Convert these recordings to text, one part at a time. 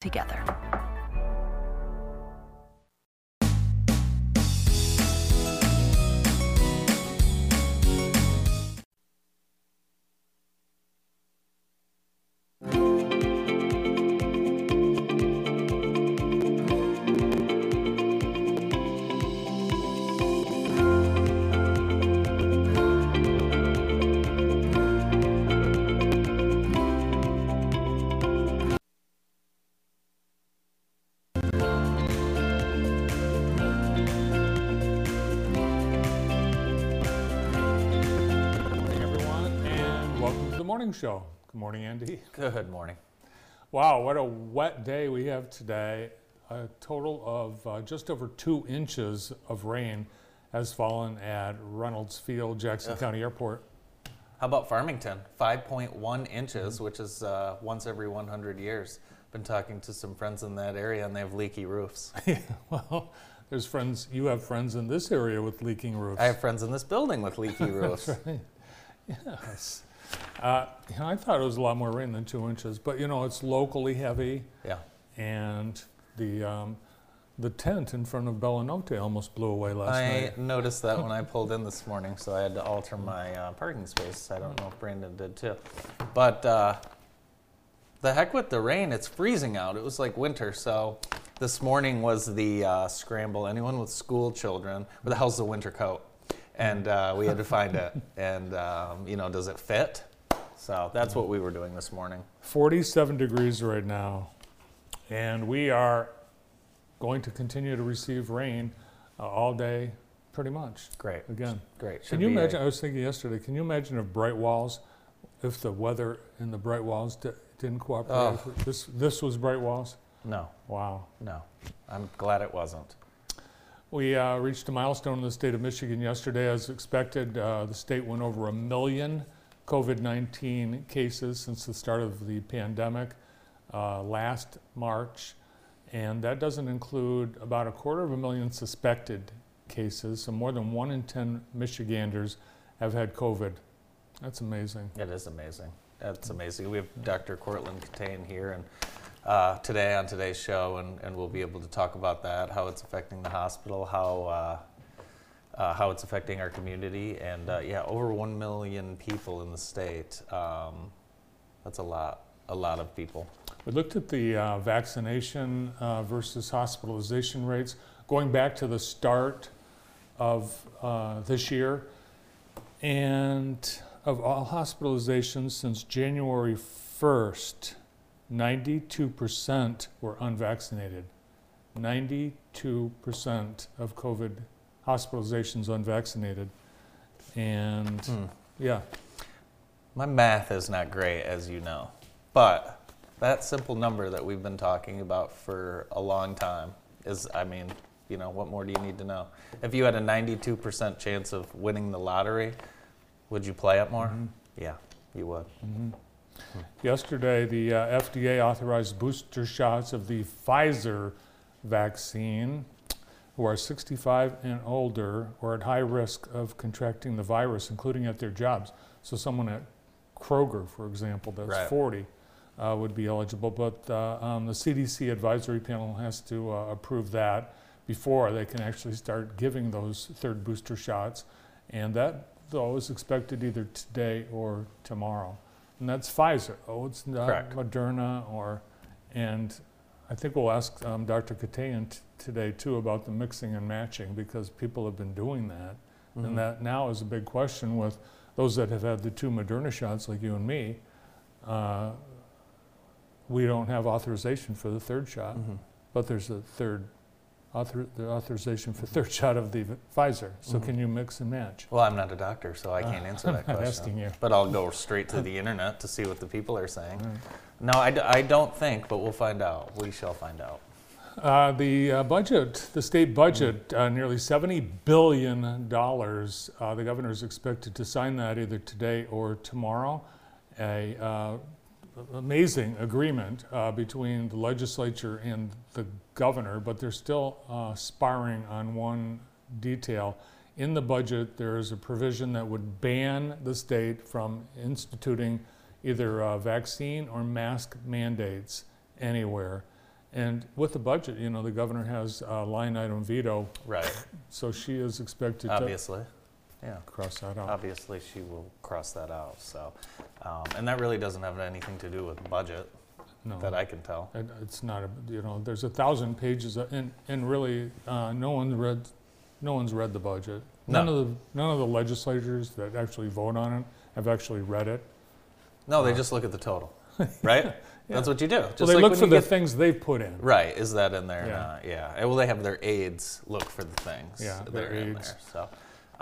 together. Morning show. Good morning, Andy. Good morning. Wow, what a wet day we have today. A total of uh, just over two inches of rain has fallen at Reynolds Field, Jackson County Airport. How about Farmington? 5.1 inches, which is uh, once every 100 years. Been talking to some friends in that area, and they have leaky roofs. yeah, well, there's friends, you have friends in this area with leaking roofs. I have friends in this building with leaky roofs. yes. Uh, I thought it was a lot more rain than two inches, but you know, it's locally heavy. Yeah. and the um, the tent in front of Bella Notte almost blew away last night. I night. noticed that when I pulled in this morning, so I had to alter my uh, parking space. I don't know if Brandon did too. But uh, the heck with the rain, it's freezing out. It was like winter, so this morning was the uh, scramble. Anyone with school children, where the hell's the winter coat? And uh, we had to find it. And, um, you know, does it fit? So that's what we were doing this morning. 47 degrees right now, and we are going to continue to receive rain uh, all day, pretty much. Great. Again, Great. can you imagine? I was thinking yesterday. Can you imagine if Bright Walls, if the weather in the Bright Walls di- didn't cooperate? Oh. This this was Bright Walls. No, Wow. no. I'm glad it wasn't. We uh, reached a milestone in the state of Michigan yesterday. As expected, uh, the state went over a million COVID 19 cases since the start of the pandemic uh, last March. And that doesn't include about a quarter of a million suspected cases. So, more than one in 10 Michiganders have had COVID. That's amazing. It is amazing. That's amazing. We have Dr. Courtland Keteyian here and uh, today on today's show, and, and we'll be able to talk about that, how it's affecting the hospital, how uh, uh, how it's affecting our community, and uh, yeah, over one million people in the state. Um, that's a lot, a lot of people. We looked at the uh, vaccination versus hospitalization rates going back to the start of this year. And of all hospitalizations since January 1st, 92% were unvaccinated. 92% of COVID hospitalizations unvaccinated. And Hmm. yeah, My math is not great, as you know, but that simple number that we've been talking about for a long time is, I mean, you know, what more do you need to know? If you had a 92% chance of winning the lottery, would you play it more? Mhm. Yeah, you would. Yesterday, the uh, FDA authorized booster shots of the Pfizer vaccine who are 65 and older or at high risk of contracting the virus, including at their jobs. So, someone at Kroger, for example, that's Right. 40 uh, would be eligible. But uh, um, the CDC advisory panel has to uh, approve that before they can actually start giving those third booster shots. And that, though, is expected either today or tomorrow. And that's Pfizer. Oh, it's not Correct. Moderna or, and I think we'll ask um, Dr. Keteyian t- today too about the mixing and matching because people have been doing that. Mhm. And that now is a big question with those that have had the two Moderna shots, like you and me. Uh, we don't have authorization for the third shot, Mhm. but there's a third author, the authorization for third shot of the Pfizer. So Mhm. can you mix and match? Well, I'm not a doctor, so I can't Uh, answer that I'm question. asking you. But I'll go straight to the internet to see what the people are saying. No, I, d- I don't think, but we'll find out. We shall find out. Uh, the uh, budget, the state budget, uh, nearly $70 billion. Uh, the governor is expected to sign that either today or tomorrow. A uh, amazing agreement uh, between the legislature and the governor, but they're still uh, sparring on one detail. In the budget, there is a provision that would ban the state from instituting either uh, vaccine or mask mandates anywhere. And with the budget, you know, the governor has a line item veto, Right. so she is expected to Obviously. Yeah. cross that out. Obviously, she will cross that out. So, um, and that really doesn't have anything to do with budget No. that I can tell. And It's not, a you know, there's a thousand pages, of- and, and really, uh, no one read, no one's read the budget. None No. of the, none of the legislators that actually vote on it have actually read it. No, they Uh, just look at the total, right? That's what you do. Just Well, they like look when for you the get- things they've put in. Right, is that in there Yeah. not? Yeah. And, Well, they have their aides look for the things Yeah, that their are in aides. there. So,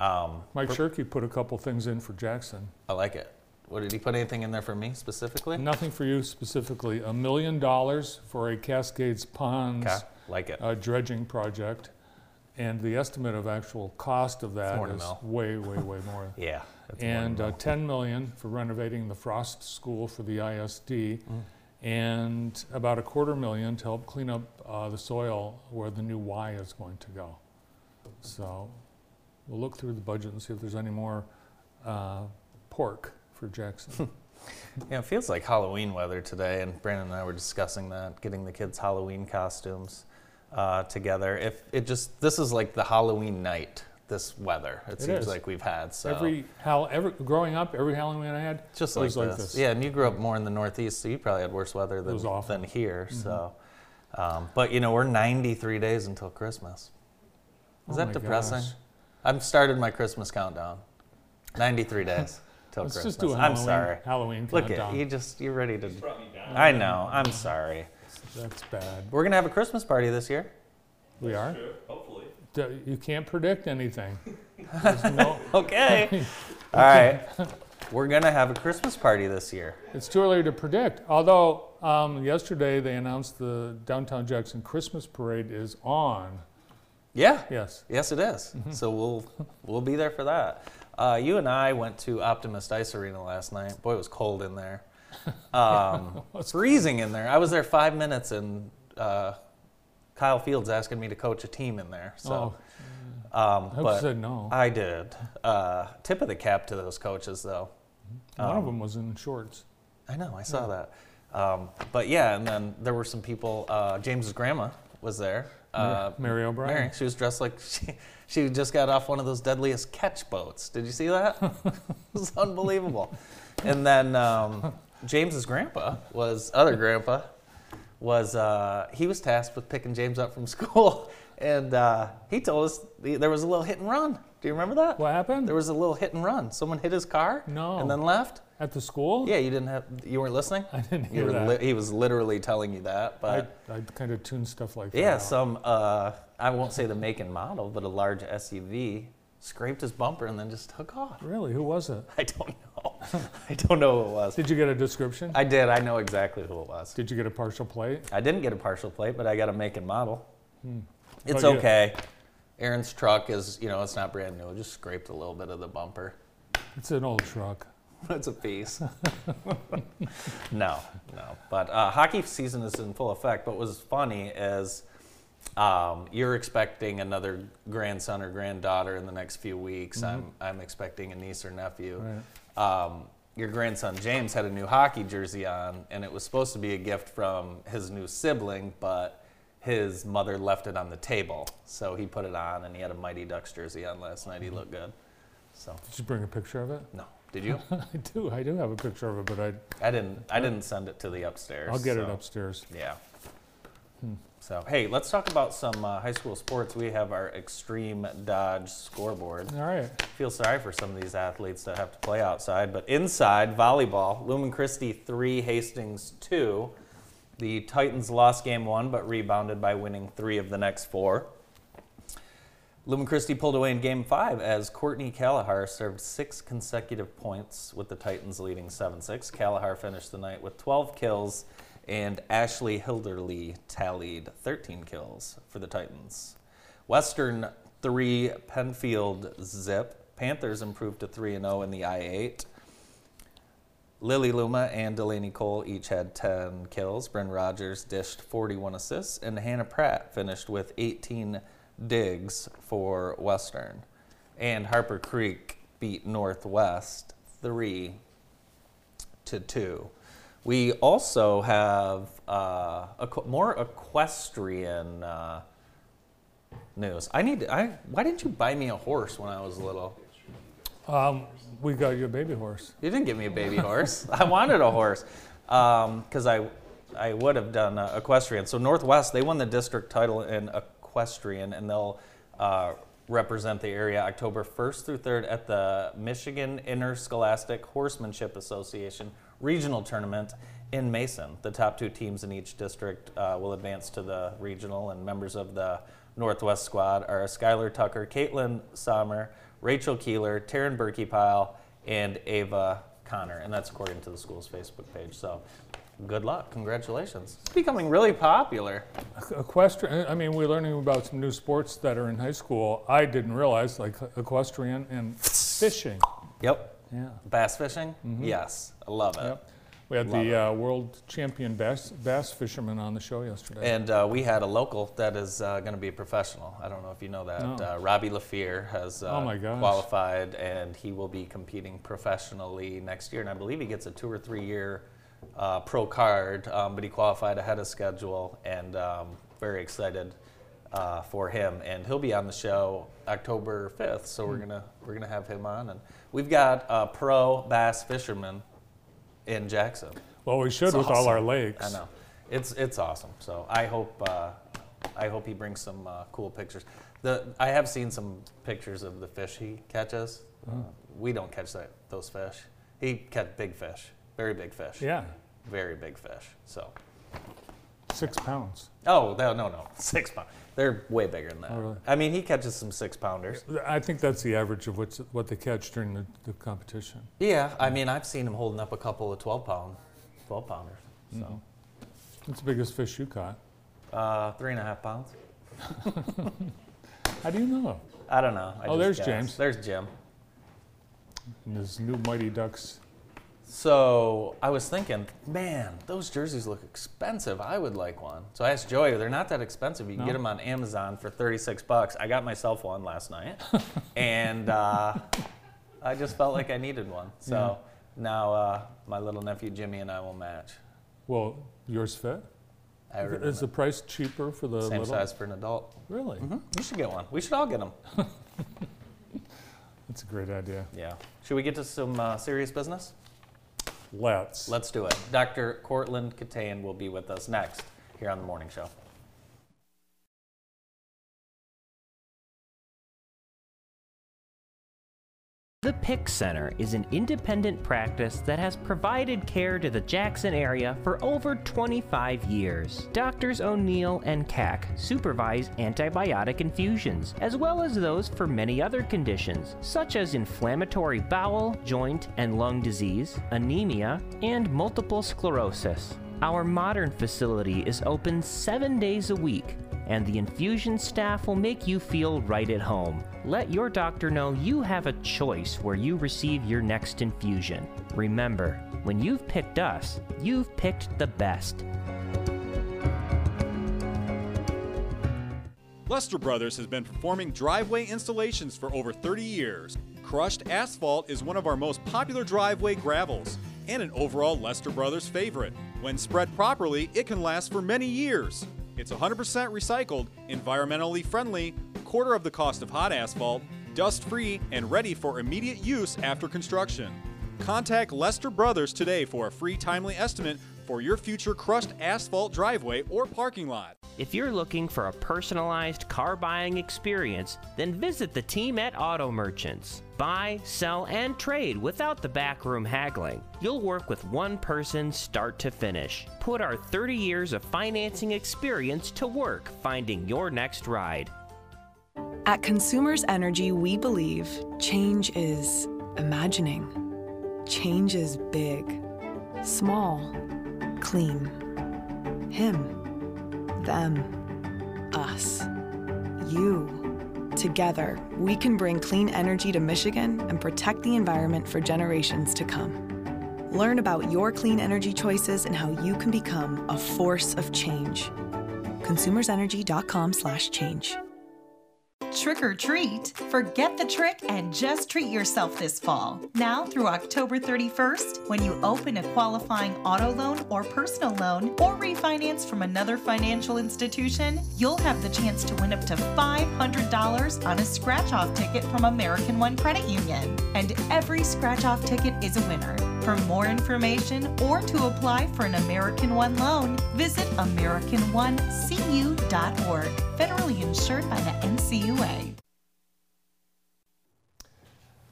um, Mike Shirkey put a couple things in for Jackson. I like it. What did he put anything in there for me specifically? Nothing for you specifically, a million dollars for a Cascades Ponds Okay, like it. uh, dredging project. And the estimate of actual cost of that more than is way, way, way more. yeah. that's more than And uh, enough. 10 million for renovating the Frost School for the ISD. Mm. And about a quarter million to help clean up uh, the soil where the new Y is going to go. So we'll look through the budget and see if there's any more uh, pork for Jackson. Yeah, it feels like Halloween weather today, and Brandon and I were discussing that, getting the kids' Halloween costumes uh, together. If it just this is like the Halloween night, this weather it, It seems is. like we've had. So Every Hal, every growing up, every Halloween I had, just like, was like this. this. Yeah, and you grew up more in the Northeast, so you probably had worse weather than than here. Mhm. So, um, but you know, we're 93 days until Christmas. Is Oh that depressing? gosh. I've started my Christmas countdown. 93 days till let's Christmas. just do a I'm sorry. Halloween Look at you, just you're ready to. brought me down. I know. I'm sorry. That's bad. We're gonna have a Christmas party this year. We are. True, hopefully. D- You can't predict anything. No, Okay. All right. We're gonna have a Christmas party this year. It's too early to predict. Although um, yesterday they announced the downtown Jackson Christmas parade is on. Yeah. Yes. Yes, it is. Mm-hmm. So we'll we'll be there for that. Uh, you and I went to Optimist Ice Arena last night. Boy, it was cold in there. Um, freezing in there. I was there five minutes, and uh, Kyle Fields asking me to coach a team in there. So, oh, um, I but said no. I did. Uh, tip of the cap to those coaches, though. One of um, them was in shorts. I know, I saw that. Um, but yeah, and then there were some people. Uh, James's grandma was there. Uh, Mary O'Brien. Mary, she was dressed like she, she just got off one of those deadliest catch boats. Did you see that? it was unbelievable. And then um, James's grandpa was other grandpa was uh, he was tasked with picking James up from school, and uh, he told us there was a little hit and run. Do you remember that? What happened? There was a little hit and run. Someone hit his car No. and then left. At the school? Yeah, you didn't have you weren't listening. I didn't You hear were that. li- he was literally telling you that, but I, I kind of tune stuff like that. yeah, out. some uh, I won't say the make and model, but a large SUV scraped his bumper and then just took off. Really? Who was it? I don't know. I don't know who it was. Did you get a description? I did. I know exactly who it was. Did you get a partial plate? I didn't get a partial plate, but I got a make and model. Hmm. It's okay. Aaron's truck is, you know, it's not brand new. It just scraped a little bit of the bumper. It's an old truck. It's a piece. no, no. But uh, hockey season is in full effect. But what was funny is um, you're expecting another grandson or granddaughter in the next few weeks. I'm, I'm expecting a niece or nephew. Right. Um, your grandson James had a new hockey jersey on, and it was supposed to be a gift from his new sibling, but his mother left it on the table. So he put it on, and he had a Mighty Ducks jersey on last night. He looked good. So, Did you bring a picture of it? no. Did you? I do. I do have a picture of it, but I, I didn't. I didn't send it to the upstairs. I'll get it upstairs. Yeah. Hmm. So hey, let's talk about some uh, high school sports. We have our Extreme Dodge scoreboard. All right. Feel sorry for some of these athletes that have to play outside, but inside volleyball, Lumen Christi three, Hastings two. The Titans lost game one, but rebounded by winning three of the next four. Lumen Christi pulled away in game five as Courtney Kalahar served six consecutive points with the Titans leading 7 6. Kalahar finished the night with 12 kills, and Ashley Hilderly tallied 13 kills for the Titans. Western 3, Pennfield zip. Panthers improved to 3 0 in the I 8. Lily Luma and Delaney Cole each had 10 kills. Bryn Rogers dished 41 assists, and Hannah Pratt finished with 18 digs for Western. And Harper Creek beat Northwest 3 to 2. We also have uh, equ- more equestrian uh, news. I need. To, I why didn't you buy me a horse when I was little? Um, we got you a baby horse. You didn't give me a baby horse. I wanted a horse because I I would have done uh, equestrian. So Northwest they won the district title in equestrian, and they'll uh, represent the area October 1st through 3rd at the Michigan Interscholastic Horsemanship Association regional tournament in Mason. The top two teams in each district uh, will advance to the regional, and members of the Northwest squad are Skylar Tucker, Caitlin Sommer, Rachel Keeler, Taryn Berkey Pyle, and Ava Connor. And that's according to the school's Facebook page. So good luck. Congratulations. It's becoming really popular. Equestrian, I mean, we're learning about some new sports that are in high school. I didn't realize, like equestrian and fishing. Yep. Yeah. Bass fishing? Yes. I love it. Yep. We had Love the uh, world champion bass, bass fisherman on the show yesterday. And uh, we had a local that is uh, going to be a professional. I don't know if you know that. No. Uh, Robbie Lafier has uh, Oh my qualified, and he will be competing professionally next year. And I believe he gets a two or three year uh, pro card, um, but he qualified ahead of schedule, and um, very excited uh, for him. And he'll be on the show October 5th, so Hmm. we're gonna we're gonna have him on. And we've got a pro bass fisherman in Jackson. well, we should It's with all our awesome. lakes. I know. It's it's awesome. So I hope uh, I hope he brings some uh, cool pictures. The I have seen some pictures of the fish he catches. Uh, we don't catch that those fish. He catch big fish, very big fish. Yeah, Very big fish. So six pounds. oh no no no six pounds. They're way bigger than that. Oh, really? I mean he catches some six pounders. I think that's the average of what's, what they catch during the, the competition. Yeah, I mean I've seen him holding up a couple of twelve pound, twelve pounders. So Mm-hmm. What's the biggest fish you caught? uh, three and a half pounds. How do you know? I don't know. I Oh, just there's guessed. James. There's Jim. And his new Mighty Ducks. So I was thinking, man, those jerseys look expensive. I would like one. So I asked Joey, they're not that expensive. You can No? get them on Amazon for 36 bucks. I got myself one last night, and uh, I just felt like I needed one. So now uh, my little nephew Jimmy and I will match. Well, yours fit? Is the price cheaper for the same little? size for an adult. Really? hmm You should get one. We should all get them. That's a great idea. Yeah. Should we get to some uh, serious business? Let's. Let's do it. Dr. Courtland Keteyian will be with us next here on the morning show. The PIC Center is an independent practice that has provided care to the Jackson area for over 25 years. Doctors O'Neill and Cack supervise antibiotic infusions, as well as those for many other conditions, such as inflammatory bowel, joint, and lung disease, anemia, and multiple sclerosis. Our modern facility is open seven days a week, and the infusion staff will make you feel right at home. Let your doctor know you have a choice where you receive your next infusion. Remember, when you've picked us, you've picked the best. Lester Brothers has been performing driveway installations for over 30 years. Crushed asphalt is one of our most popular driveway gravels and an overall Lester Brothers favorite. When spread properly, it can last for many years. It's 100% recycled, environmentally friendly, quarter of the cost of hot asphalt, dust free, and ready for immediate use after construction. Contact Lester Brothers today for a free timely estimate for your future crushed asphalt driveway or parking lot. If you're looking for a personalized car buying experience, then visit the team at Auto Merchants. Buy, sell, and trade without the backroom haggling. You'll work with one person start to finish. Put our 30 years of financing experience to work finding your next ride. At Consumers Energy, we believe change is imagining. Change is big, small, clean. Him, them, us, you. Together, we can bring clean energy to Michigan and protect the environment for generations to come. Learn about your clean energy choices and how you can become a force of change. ConsumersEnergy.com/change. Trick or treat? Forget the trick and just treat yourself this fall. Now through October 31st, when you open a qualifying auto loan or personal loan or refinance from another financial institution, you'll have the chance to win up to $500 on a scratch off ticket from American One Credit Union. And every scratch off ticket is a winner. For more information or to apply for an American One loan, visit AmericanOneCU.org. Federally insured by the NCUA.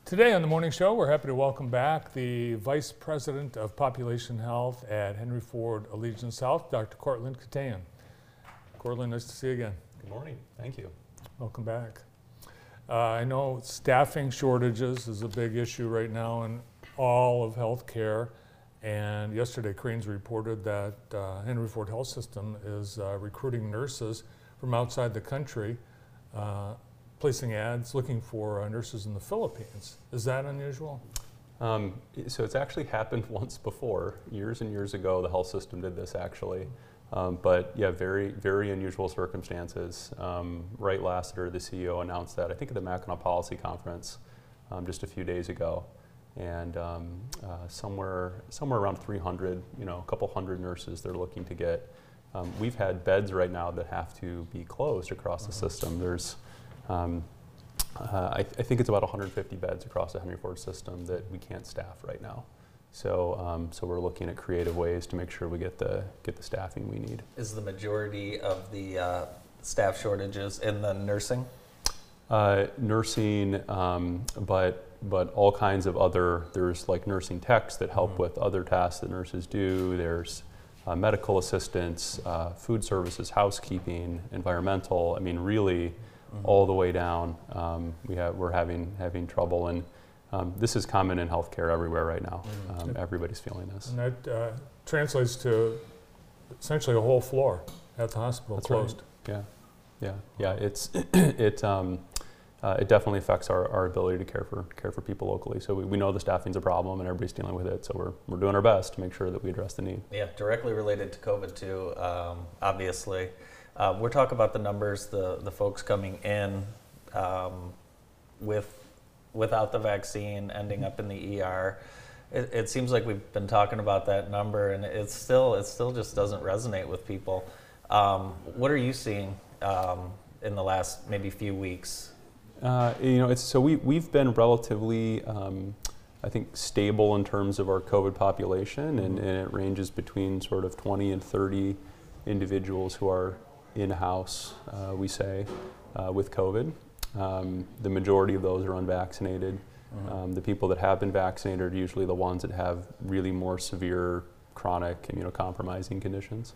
Today on the morning show, we're happy to welcome back the Vice President of Population Health at Henry Ford Allegiance Health, Dr. Courtland Keteyian. Courtland, nice to see you again. Good morning. Thank you. Welcome back. Uh, I know staffing shortages is a big issue right now in all of healthcare. And yesterday, Crain's reported that uh, Henry Ford Health System is uh, recruiting nurses from outside the country, uh, placing ads looking for uh, nurses in the Philippines. Is that unusual? Um, so it's actually happened once before, years and years ago. The health system did this actually, um, but yeah, very very unusual circumstances. Um, Wright Lassiter, the CEO, announced that I think at the Mackinac Policy Conference um, just a few days ago, and um, uh, somewhere somewhere around 300, you know, a couple hundred nurses they're looking to get. Um, we've had beds right now that have to be closed across the system. There's um, uh, I, th- I think it's about 150 beds across the Henry Ford system that we can't staff right now. So, um, so we're looking at creative ways to make sure we get the get the staffing we need. Is the majority of the uh, staff shortages in the nursing? Uh, nursing, um, but but all kinds of other. There's like nursing techs that help with other tasks that nurses do. There's uh, medical assistants, uh, food services, housekeeping, environmental. I mean, really, all the way down. Um, we have we're having having trouble, and um, this is common in healthcare everywhere right now. Um, everybody's feeling this. And that uh, translates to essentially a whole floor at the hospital That's right. closed. Yeah, yeah, yeah. It's it um, uh, it definitely affects our, our ability to care for care for people locally. So we, we know the staffing's a problem and everybody's dealing with it. So we're we're doing our best to make sure that we address the need. Yeah, directly related to COVID too. Um, obviously, uh, we're talking about the numbers, the the folks coming in um, with without the vaccine, ending up in the ER. It, it seems like we've been talking about that number, and it's still it still just doesn't resonate with people. Um, what are you seeing um, in the last maybe few weeks? Uh, you know, it's so we we've been relatively, um, I think, stable in terms of our COVID population, and, and it ranges between sort of 20 and 30 individuals who are in house. Uh, we say uh, with COVID. Um, the majority of those are unvaccinated. Um, the people that have been vaccinated are usually the ones that have really more severe chronic immunocompromising conditions.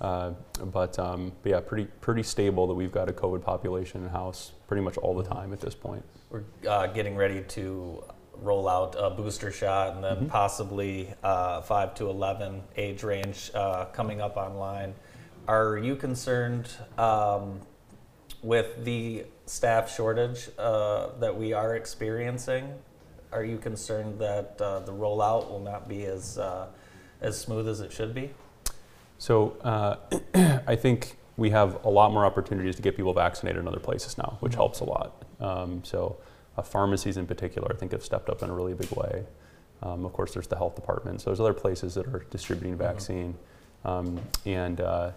Uh, but, um, but yeah, pretty pretty stable that we've got a COVID population in house pretty much all the time at this point. We're uh, getting ready to roll out a booster shot, and then possibly uh, five to eleven age range uh, coming up online. Are you concerned um, with the staff shortage uh, that we are experiencing? Are you concerned that uh, the rollout will not be as uh, as smooth as it should be? So uh, I think we have a lot more opportunities to get people vaccinated in other places now, which helps a lot. Um, so uh, pharmacies in particular, I think, have stepped up in a really big way. Um, of course, there's the health department. So there's other places that are distributing vaccine, um, and uh,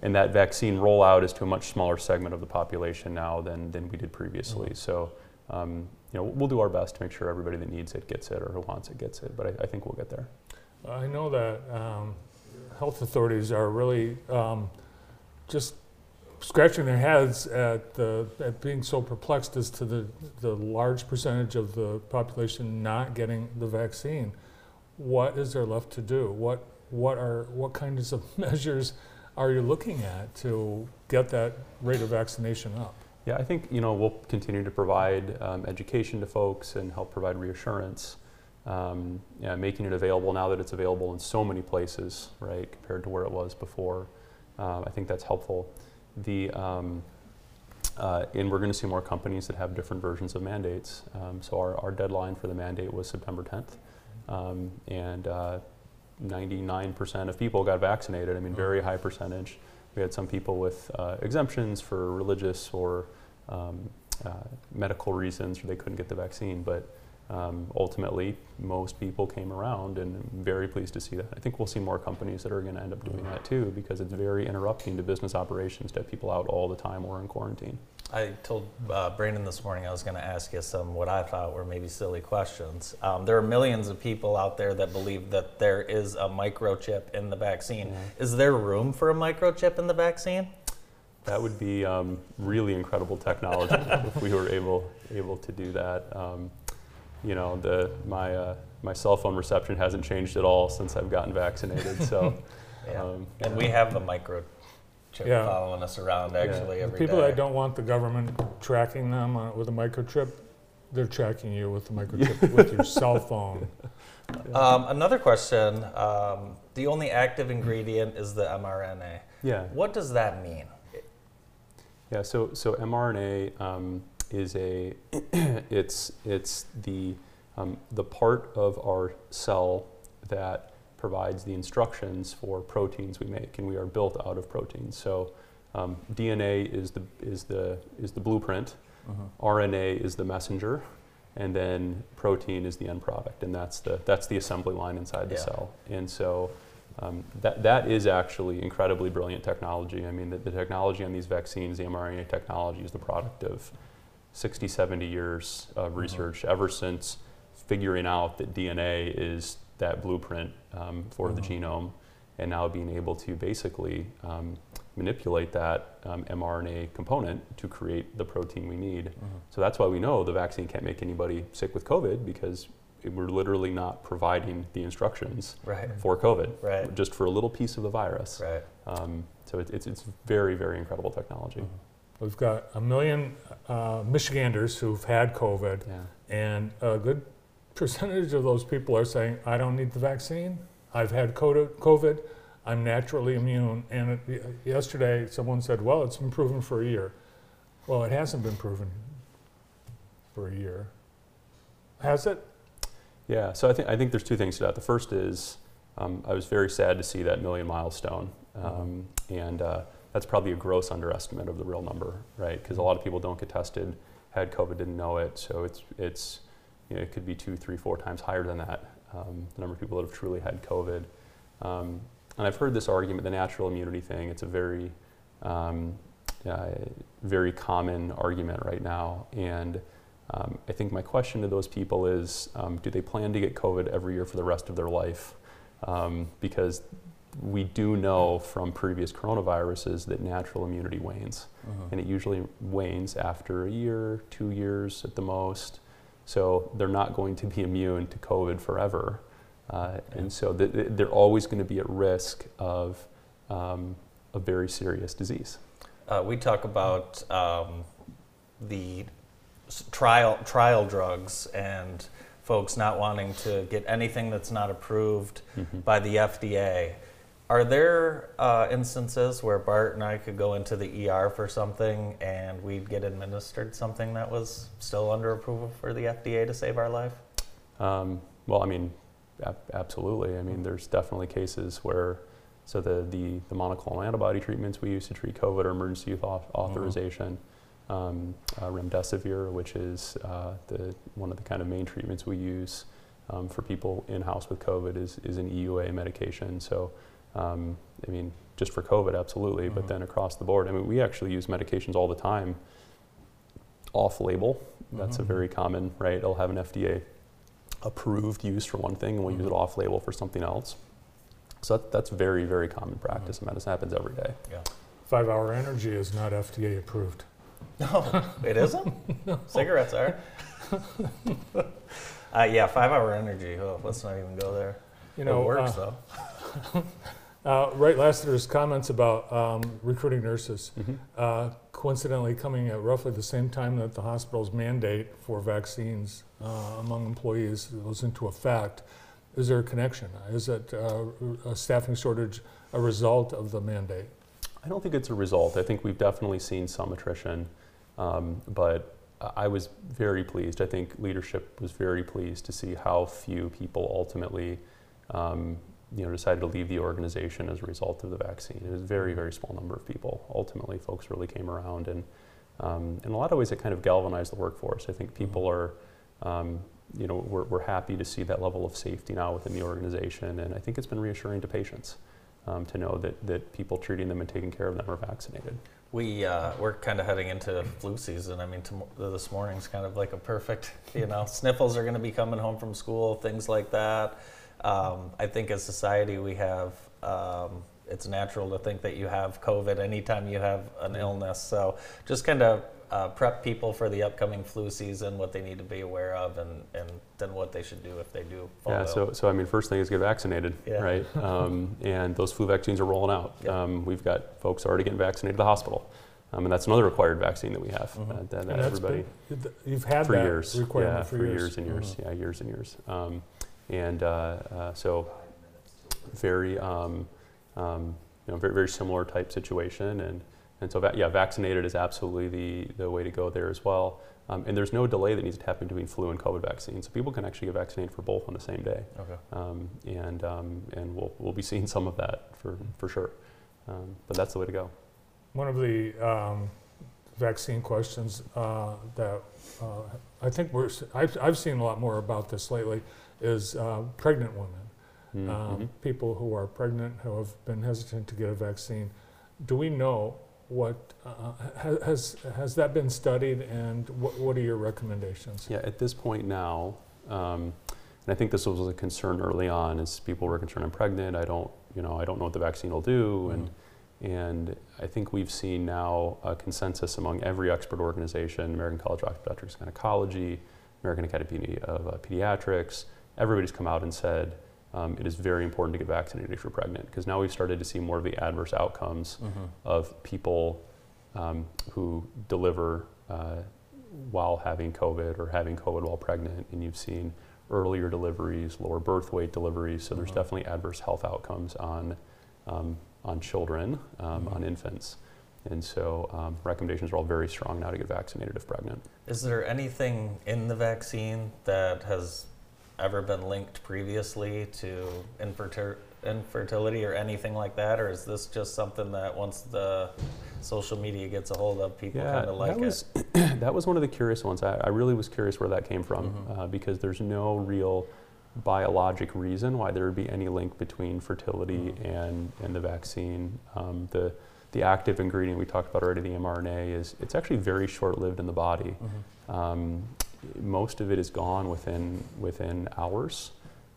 and that vaccine rollout is to a much smaller segment of the population now than than we did previously. So. Um, you know, we'll do our best to make sure everybody that needs it gets it or who wants it gets it, but I, I think we'll get there. I know that um, health authorities are really um, just scratching their heads at, the, at being so perplexed as to the, the large percentage of the population not getting the vaccine. What is there left to do? What, what, are, what kinds of measures are you looking at to get that rate of vaccination up? Yeah, I think you know we'll continue to provide um, education to folks and help provide reassurance. Um, yeah, making it available now that it's available in so many places, right, compared to where it was before. Uh, I think that's helpful. The um, uh, and we're going to see more companies that have different versions of mandates. Um, so our, our deadline for the mandate was September 10th, um, and uh, 99% of people got vaccinated. I mean, very high percentage. We had some people with uh, exemptions for religious or um, uh, medical reasons or they couldn't get the vaccine. But um, ultimately, most people came around, and I'm very pleased to see that. I think we'll see more companies that are going to end up doing that too, because it's very interrupting to business operations to have people out all the time or in quarantine. I told uh, Brandon this morning I was going to ask you some what I thought were maybe silly questions. Um, there are millions of people out there that believe that there is a microchip in the vaccine. Mm-hmm. Is there room for a microchip in the vaccine? That would be um, really incredible technology if we were able able to do that. Um, you know, the my uh, my cell phone reception hasn't changed at all since I've gotten vaccinated. So, Yeah. um, and we have the microchip Yeah. following us around actually The every day. people that don't want the government tracking them uh, with a microchip, they're tracking you with the microchip with your cell phone. Um, another question. Um, the only active ingredient is the mRNA. yeah, What does that mean? yeah. So so mRNA um, is a it's it's the um, the part of our cell that provides the instructions for proteins we make, and we are built out of proteins. So um, DNA is the is the is the blueprint. RNA is the messenger, and then protein is the end product, and that's the that's the assembly line inside the Yeah. cell. And so um, that that is actually incredibly brilliant technology. I mean, the, the technology on these vaccines, the mRNA technology, is the product of 60, 70 years of research ever since figuring out that DNA is that blueprint um, for the genome, and now being able to basically um, manipulate that um, mRNA component to create the protein we need. So that's why we know the vaccine can't make anybody sick with COVID because it- we're literally not providing the instructions Right. for COVID, Right. just for a little piece of the virus. Right. Um, so it, it's, it's very, very incredible technology. We've got a million uh, Michiganders who've had COVID, Yeah. and a good percentage of those people are saying, I don't need the vaccine. I've had COVID. I'm naturally immune. And it, yesterday, someone said, Well, it's been proven for a year. Well, it hasn't been proven for a year. Has it? Yeah, so I think I think there's two things to that. The first is um, I was very sad to see that million milestone, um, and uh, that's probably a gross underestimate of the real number, right? Because a lot of people don't get tested, had COVID, didn't know it, so it's it's you know, it could be two, three, four times higher than that. Um, the number of people that have truly had COVID, um, and I've heard this argument, the natural immunity thing. It's a very um, uh, very common argument right now, and um, I think my question to those people is um, do they plan to get COVID every year for the rest of their life? Um, because we do know from previous coronaviruses that natural immunity wanes. And it usually wanes after a year, two years at the most. So they're not going to be immune to COVID forever. Uh, and so th- th- they're always going to be at risk of um, a very serious disease. Uh, we talk about um, the trial trial drugs and folks not wanting to get anything that's not approved by the FDA. Are there uh, instances where Bart and I could go into the ER for something and we'd get administered something that was still under approval for the FDA to save our life? Um, well, I mean, ab- absolutely. I mean, there's definitely cases where, so the, the, the monoclonal antibody treatments we use to treat COVID are emergency use au- authorization. Um, uh, remdesivir, which is uh, the, one of the kind of main treatments we use um, for people in house with COVID, is, is an EUA medication. So, um, I mean, just for COVID, absolutely, but then across the board, I mean, we actually use medications all the time off label. That's a very common, right? It'll have an FDA approved use for one thing and we'll use it off label for something else. So that, that's very, very common practice in medicine. happens every day. Yeah. Five Hour Energy is not FDA approved. No, it isn't. Cigarettes are. uh, yeah, five hour energy. Oh, let's not even go there. You know, it works uh, though. Uh, Wright, Lassiter's comments about um, recruiting nurses, Mm-hmm. uh, coincidentally coming at roughly the same time that the hospital's mandate for vaccines uh, among employees goes into effect. Is there a connection? Is it uh, a staffing shortage a result of the mandate? I don't think it's a result. I think we've definitely seen some attrition, um, but I I was very pleased. I think leadership was very pleased to see how few people ultimately, um, you know, decided to leave the organization as a result of the vaccine. It was a very, very small number of people. Ultimately, folks really came around, and Um, in a lot of ways, it kind of galvanized the workforce. I think people are, um, you know, we're, we're happy to see that level of safety now within the organization, and I think it's been reassuring to patients um, to know that, that people treating them and taking care of them are vaccinated. We uh, we're kind of heading into flu season. I mean, this morning's kind of like a perfect, you know, sniffles are going to be coming home from school, things like that. Um, I think as society we have, um, it's natural to think that you have COVID anytime you have an illness. So just kind of uh, prep people for the upcoming flu season, what they need to be aware of, and, and then what they should do if they do fall Yeah, ill. so, so I mean, first thing is get vaccinated, Yeah. right? Um, and those flu vaccines are rolling out. Yep. Um, we've got folks already getting vaccinated at the hospital. Um, and that's another required vaccine that we have. Mhm. uh, that, that everybody been- You've had for that years, requirement yeah, for, years. years. and years, Mhm. yeah, years and years. And uh, uh, so, very, um, um, you know, very, very similar type situation. And and so, va- yeah, vaccinated is absolutely the the way to go there as well. Um, and there's no delay that needs to happen between flu and COVID vaccines. So people can actually get vaccinated for both on the same day. okay. Um, and um, and we'll we'll be seeing some of that for for sure. Um, but that's the way to go. One of the um, vaccine questions uh, that uh, I think we're, I've, I've seen a lot more about this lately is uh, pregnant women. Mm, Um, mhm. People who are pregnant who have been hesitant to get a vaccine. Do we know what, uh, has, has that been studied and what, what are your recommendations? Yeah, at this point now, um, and I think this was a concern early on, is people were concerned I'm pregnant. I don't, you know, I don't know what the vaccine will do, and and I think we've seen now a consensus among every expert organization, American College of Obstetrics and Gynecology, American Academy of uh, Pediatrics. Everybody's come out and said um, it is very important to get vaccinated if you're pregnant, because now we've started to see more of the adverse outcomes Mhm. of people um, who deliver uh, while having COVID or having COVID while pregnant, and you've seen earlier deliveries, lower birth weight deliveries. So there's Mhm. definitely adverse health outcomes on um, on children, um, Mhm. on infants, and so um, recommendations are all very strong now to get vaccinated if pregnant. Is there anything in the vaccine that has ever been linked previously to infertil- infertility or anything like that, or is this just something that once the social media gets a hold of, people kind of like that was that was one of the curious ones. I, I really was curious where that came from Mhm. uh, because there's no real biologic reason why there would be any link between fertility Mhm. and and the vaccine. Um, the the active ingredient we talked about already, the mRNA, is it's actually very short-lived in the body. it? Mhm. Um, most of it is gone within within hours,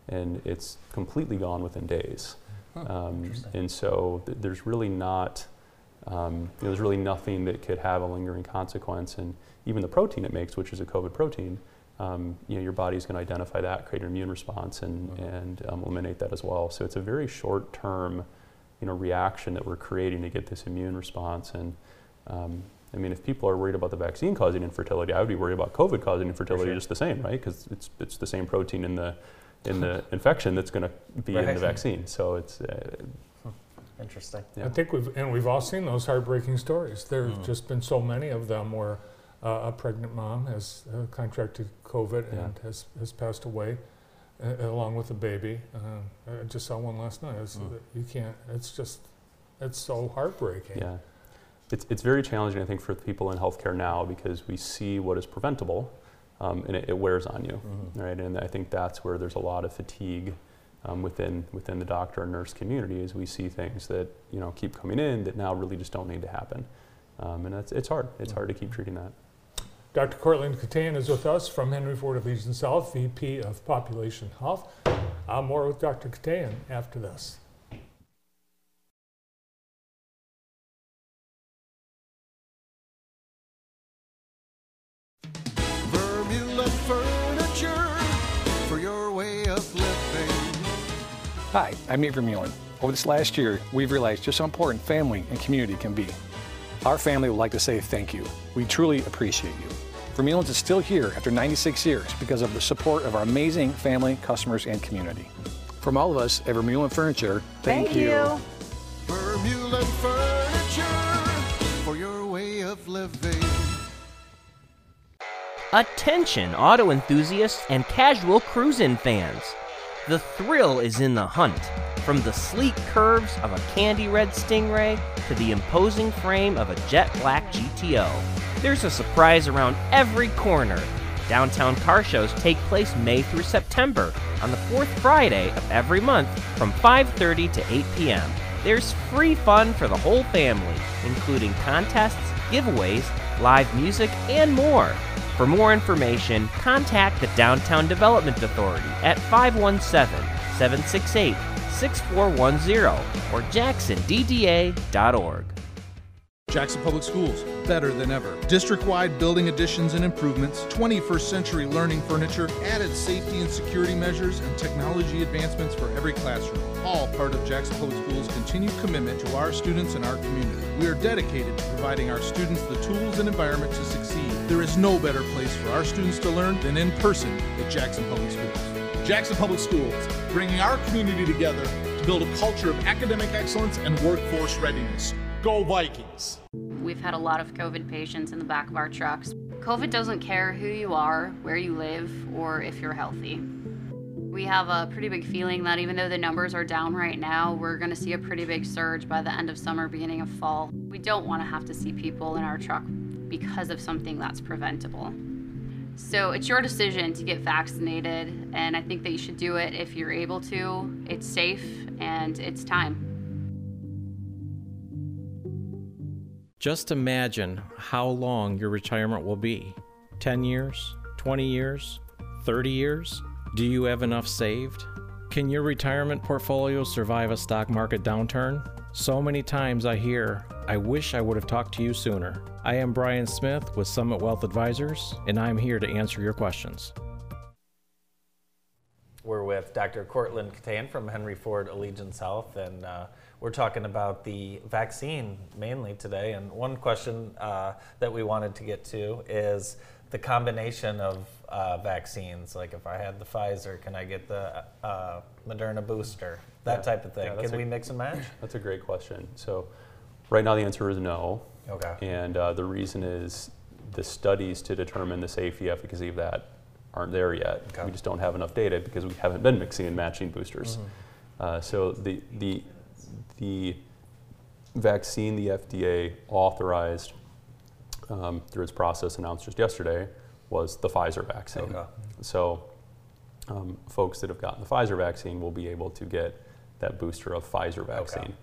and it's completely gone within days. Huh, Um, and so th- there's really not, um, you know, there's really nothing that could have a lingering consequence. And even the protein it makes, which is a COVID protein, um, you know, your body's going to identify that, create an immune response, and, Mhm. and um, eliminate that as well. So it's a very short-term, you know, reaction that we're creating to get this immune response. And um, I mean, if people are worried about the vaccine causing infertility, I would be worried about COVID causing infertility sure. just the same, right? Because it's it's the same protein in the in the infection that's going to be in the vaccine. So it's uh, Interesting. yeah. I think we've, and we've all seen those heartbreaking stories. There's Mhm. just been so many of them where uh, a pregnant mom has uh, contracted COVID Yeah. and has, has passed away uh, along with the baby. Uh, I just saw one last night. It's, Mm. You can't, it's just, it's so heartbreaking. Yeah. It's, it's very challenging, I think, for people in healthcare now because we see what is preventable um, and it, it wears on you, Mhm. right? And I think that's where there's a lot of fatigue um, within, within the doctor and nurse community as we see things that, you know, keep coming in that now really just don't need to happen. Um, and it's, it's hard. It's hard to keep treating that. Dr. Courtland Keteyian is with us from Henry Ford Allegiance Health, VP of Population Health. Uh, more with Dr. Keteyian after this. Hi, I'm Nate Vermeulen. Over this last year, we've realized just how important family and community can be. Our family would like to say thank you. We truly appreciate you. Vermeulen's is still here after 96 years because of the support of our amazing family, customers, and community. From all of us at Vermeulen Furniture, thank, you. Vermeulen Furniture for your way of living. Attention, auto enthusiasts and casual cruising fans. The thrill is in the hunt. From the sleek curves of a candy red Stingray to the imposing frame of a jet black GTO. There's a surprise around every corner. Downtown car shows take place May through September on the fourth Friday of every month from 5:30 to 8 p.m. There's free fun for the whole family, including contests, giveaways, live music, and more. For more information, contact the Downtown Development Authority at 517 768 6410 or jacksondda.org. Jackson Public Schools, better than ever. District wide building additions and improvements, 21st century learning furniture, added safety and security measures, and technology advancements for every classroom. All part of Jackson Public Schools' continued commitment to our students and our community. We are dedicated to providing our students the tools and environment to succeed. There is no better place for our students to learn than in person at Jackson Public Schools. Jackson Public Schools, bringing our community together to build a culture of academic excellence and workforce readiness. Go Vikings! We've had a lot of COVID patients in the back of our trucks. COVID doesn't care who you are, where you live, or if you're healthy. We have a pretty big feeling that even though the numbers are down right now, we're going to see a pretty big surge by the end of summer, beginning of fall. We don't want to have to see people in our truck because of something that's preventable. So it's your decision to get vaccinated, and I think that you should do it if you're able to. It's safe and it's time. Just imagine how long your retirement will be 10 years, 20 years, 30 years? Do you have enough saved? Can your retirement portfolio survive a stock market downturn? So many times I hear, I wish I would have talked to you sooner. I am Brian Smith with Summit Wealth Advisors, and I'm here to answer your questions. We're with Dr. Courtland Keteyian from Henry Ford Allegiance Health, and uh, we're talking about the vaccine mainly today. And one question uh, that we wanted to get to is the combination of uh, vaccines. Like if I had the Pfizer, can I get the uh, Moderna booster? That Yeah. type of thing. Yeah, can a- we mix and match? That's a great question. So, right now the answer is no. Okay. And uh, the reason is the studies to determine the safety efficacy of that aren't there yet. Okay. We just don't have enough data because we haven't been mixing and matching boosters. Mm-hmm. Uh, so the the the vaccine the FDA authorized um, through its process announced just yesterday was the Pfizer vaccine. Okay. So um, folks that have gotten the Pfizer vaccine will be able to get that booster of Pfizer vaccine.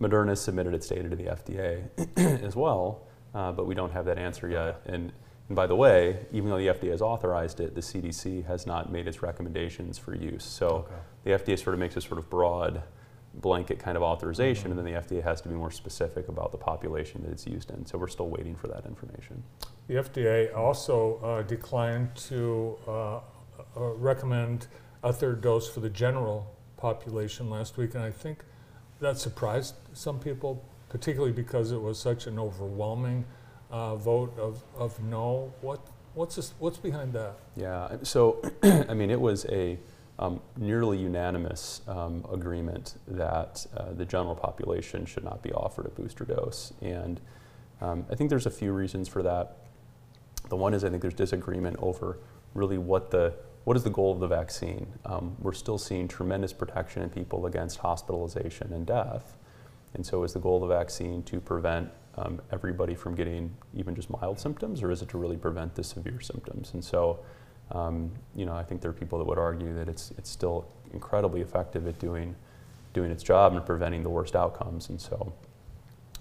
Moderna submitted its data to the FDA as well, uh, but we don't have that answer yet. And, and by the way, even though the FDA has authorized it, the CDC has not made its recommendations for use. So the FDA sort of makes a sort of broad blanket kind of authorization, and then the FDA has to be more specific about the population that it's used in. So we're still waiting for that information. The FDA also uh, declined to uh, uh, recommend a third dose for the general population last week, and I think that surprised some people, particularly because it was such an overwhelming uh, vote of, of no. What, what's, this, what's behind that? Yeah, so I mean, it was a um, nearly unanimous um, agreement that uh, the general population should not be offered a booster dose. And um, I think there's a few reasons for that. The one is I think there's disagreement over really what the what is the goal of the vaccine. Um, we're still seeing tremendous protection in people against hospitalization and death. And so, is the goal of the vaccine to prevent um, everybody from getting even just mild symptoms, or is it to really prevent the severe symptoms? And so, um, you know, I think there are people that would argue that it's it's still incredibly effective at doing doing its job and preventing the worst outcomes. And so,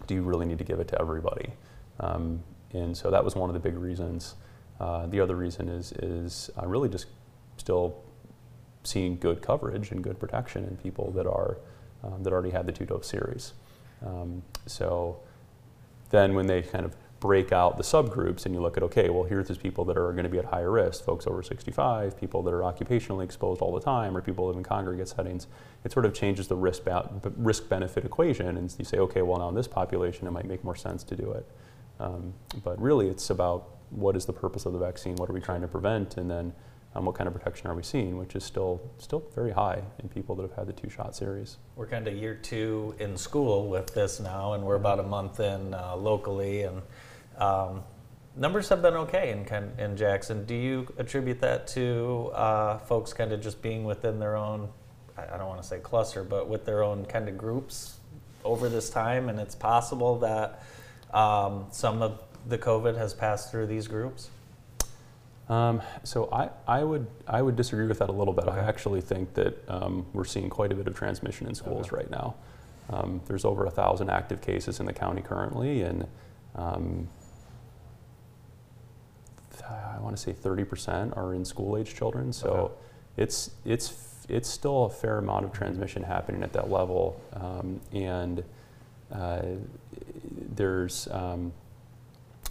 do you really need to give it to everybody? Um, and so that was one of the big reasons. Uh, the other reason is is really just still seeing good coverage and good protection in people that are um, that already had the two dose series. Um, so then when they kind of break out the subgroups and you look at okay, well here's these people that are going to be at higher risk, folks over 65, people that are occupationally exposed all the time, or people live in congregate settings. It sort of changes the risk risk benefit equation, and you say okay, well now in this population it might make more sense to do it. Um, but really, it's about what is the purpose of the vaccine? What are we trying to prevent? And then um, what kind of protection are we seeing, which is still still very high in people that have had the two shot series. We're kind of year two in school with this now, and we're about a month in uh, locally, and um, numbers have been okay in in Jackson. Do you attribute that to uh, folks kind of just being within their own, I don't want to say cluster, but with their own kind of groups over this time, and it's possible that um, some of the COVID has passed through these groups? Um, so I, I would I would disagree with that a little bit. I actually think that um, we're seeing quite a bit of transmission in schools right now. Um, there's over a thousand active cases in the county currently, and um, I want to say 30% are in school-age children. So Okay. it's it's it's still a fair amount of transmission happening at that level, um, and uh, there's um,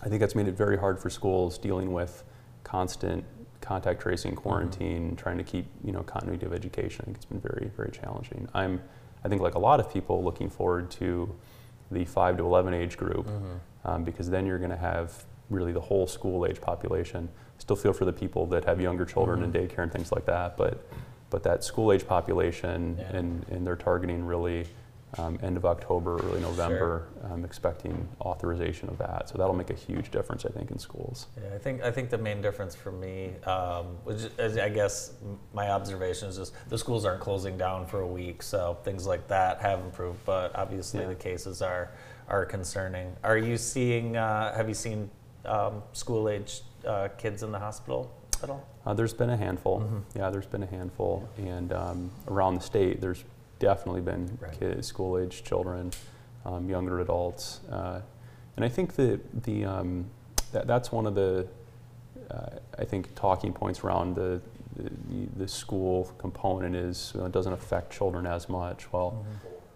I think that's made it very hard for schools dealing with constant contact tracing, quarantine, trying to keep you know continuity of education. I think it's been very very challenging. I'm I think like a lot of people looking forward to the five to eleven age group um, because then you're going to have really the whole school age population. Still feel for the people that have younger children in daycare and things like that, but but that school age population Yeah. and, and they're targeting really um, end of October, early November, um, expecting authorization of that. So that'll make a huge difference, I think, in schools. Yeah, I think I think the main difference for me, um, which is, I guess my observation is just the schools aren't closing down for a week, so things like that have improved. But obviously, Yeah. the cases are are concerning. Are you seeing? Uh, have you seen um, school age uh, kids in the hospital at all? Uh, there's been a handful. Mhm. Yeah, there's been a handful. And um, around the state, there's definitely been Right. kids, school age children, um, younger adults. Uh, and I think that the, um, that, that's one of the, uh, I think, talking points around the, the, the school component is you know, it doesn't affect children as much. Well,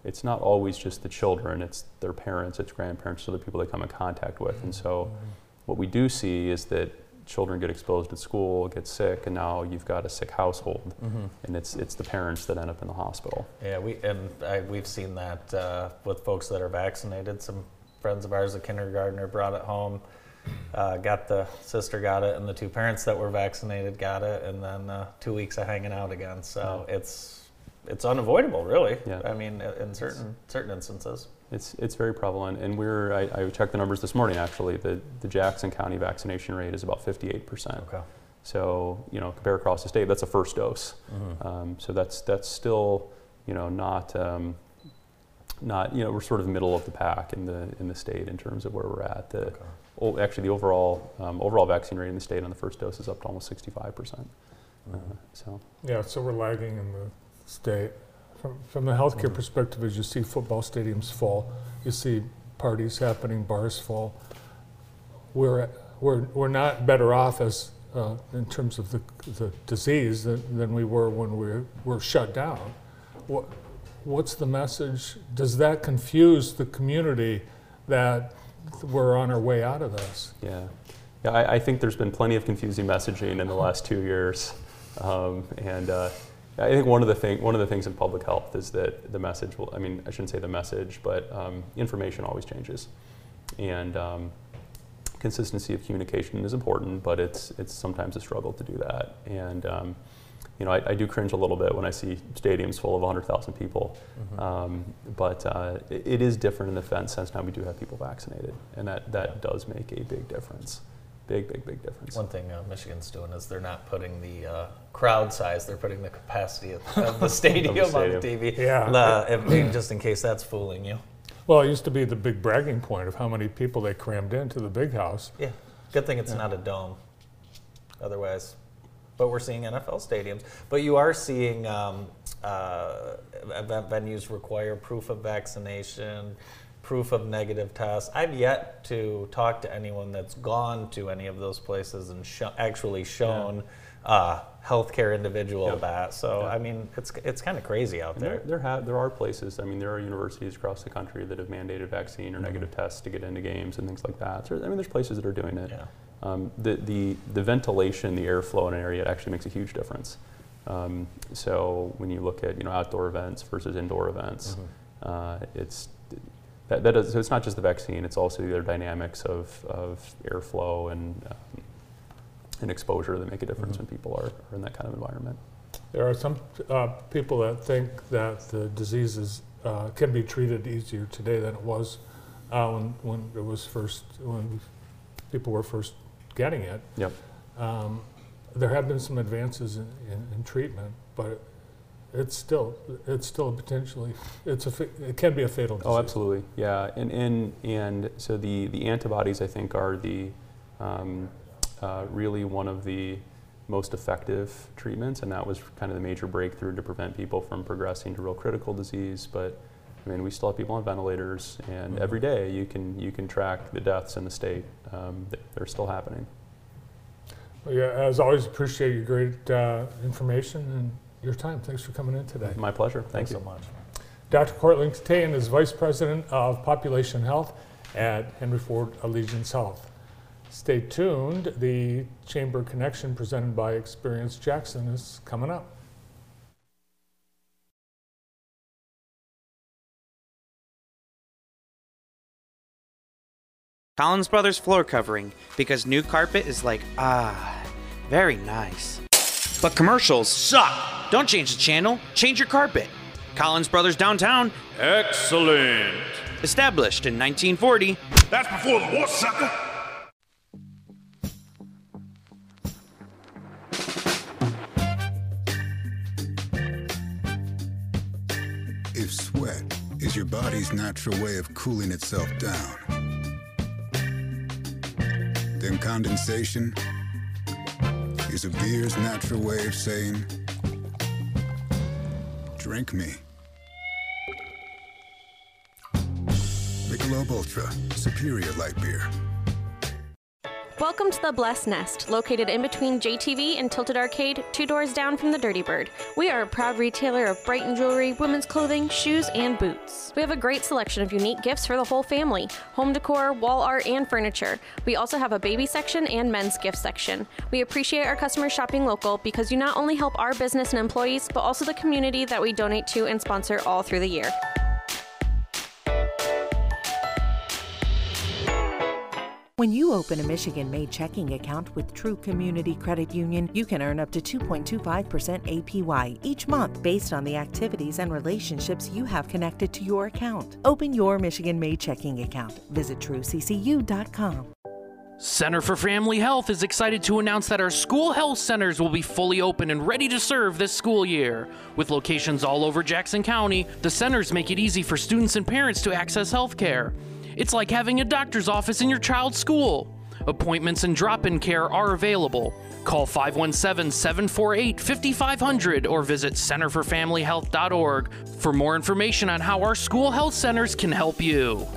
it's not always just the children, it's their parents, it's grandparents, other people they come in contact with. And so what we do see is that children get exposed at school, get sick, and now you've got a sick household, Mhm. and it's it's the parents that end up in the hospital. Yeah, we and I, we've seen that uh, with folks that are vaccinated. Some friends of ours, a kindergartner, brought it home. Uh, got the sister got it, and the two parents that were vaccinated got it, and then uh, two weeks of hanging out again. So it's it's unavoidable, really. Yeah. I mean, in certain certain instances. It's it's very prevalent, and we're I, I checked the numbers this morning actually. The the Jackson County vaccination rate is about 58 percent. Okay. So you know, compare across the state, that's a first dose. Mm-hmm. Um, so that's that's still you know not um, not you know we're sort of middle of the pack in the in the state in terms of where we're at. The o- actually the overall um, overall vaccine rate in the state on the first dose is up to almost 65 percent. Uh, so Yeah, so we're lagging in the state. From, from the healthcare perspective, as you see football stadiums fall, you see parties happening, bars fall. We're, we're, we're not better off as, uh, in terms of the, the disease than, than we were when we were shut down. What, what's the message? Does that confuse the community that we're on our way out of this? Yeah, yeah. I, I think there's been plenty of confusing messaging in the last two years, um, and uh, I think one of the thing one of the things in public health is that the message will. I mean, I shouldn't say the message, but um, information always changes, and um, consistency of communication is important, but it's it's sometimes a struggle to do that. And um, you know, I, I do cringe a little bit when I see stadiums full of 100,000 people. Um, but uh, it, it is different in the fence sense now we do have people vaccinated, and that, that does make a big difference. Big, big, big difference. One thing uh, Michigan's doing is they're not putting the uh, crowd size; they're putting the capacity of, of the stadium, on the stadium. TV. Yeah. Uh, if- just in case that's fooling you. Well, it used to be the big bragging point of how many people they crammed into the big house. Yeah. Good thing it's not a dome. Otherwise, but we're seeing NFL stadiums. But you are seeing um, uh, event venues require proof of vaccination, proof of negative test. I've yet to talk to anyone that's gone to any of those places and sho- actually shown uh, healthcare individual Yeah. that. So Yeah. I mean, it's it's kind of crazy out And there, there. there, ha- there are places, I mean, there are universities across the country that have mandated vaccine or negative tests to get into games and things like that. So, I mean, there's places that are doing it. Yeah. Um, the, the, the ventilation, the airflow in an area, it actually makes a huge difference. Um, so when you look at, you know, outdoor events versus indoor events, uh, it's, that, that is, so it's not just the vaccine, it's also the other dynamics of, of airflow and, um, and exposure that make a difference when people are, are in that kind of environment. There are some uh, people that think that the diseases uh, can be treated easier today than it was uh, when, when it was first, when people were first getting it. Yep. Um, there have been some advances in, in, in treatment, but it's still, it's still potentially, it's a, fa- it can be a fatal disease. Oh, absolutely. Yeah, and and and so the the antibodies I think are the um, uh, really one of the most effective treatments, and that was kind of the major breakthrough to prevent people from progressing to real critical disease. But I mean, we still have people on ventilators, and Mhm. every day you can you can track the deaths in the state. Um, they're still happening. Well, Yeah, as always, appreciate your great uh, information and your time. Thanks for coming in today. My pleasure. Thank Thanks you. so much. Dr. Courtland Keteyian is Vice President of Population Health at Henry Ford Allegiance Health. Stay tuned. The Chamber Connection presented by Experience Jackson is coming up. Collins Brothers floor covering because new carpet is like, ah, very nice. But commercials suck. Don't change the channel, change your carpet. Collins Brothers downtown, excellent. Established in 1940. That's before the war, sucker. If sweat is your body's natural way of cooling itself down, then condensation is a beer's natural way of saying, drink me. Michelob Ultra, superior light beer. Welcome to the Blessed Nest, located in between JTV and Tilted Arcade, two doors down from the Dirty Bird. We are a proud retailer of Brighton jewelry, women's clothing, shoes, and boots. We have a great selection of unique gifts for the whole family home decor, wall art, and furniture. We also have a baby section and men's gift section. We appreciate our customers shopping local because you not only help our business and employees, but also the community that we donate to and sponsor all through the year. When you open a Michigan made checking account with True Community Credit Union, you can earn up to 2.25% APY each month based on the activities and relationships you have connected to your account. Open your Michigan made checking account. Visit trueccu.com. Center for Family Health is excited to announce that our school health centers will be fully open and ready to serve this school year. With locations all over Jackson County, the centers make it easy for students and parents to access health care. It's like having a doctor's office in your child's school. Appointments and drop in care are available. Call 517 748 5500 or visit centerforfamilyhealth.org for more information on how our school health centers can help you.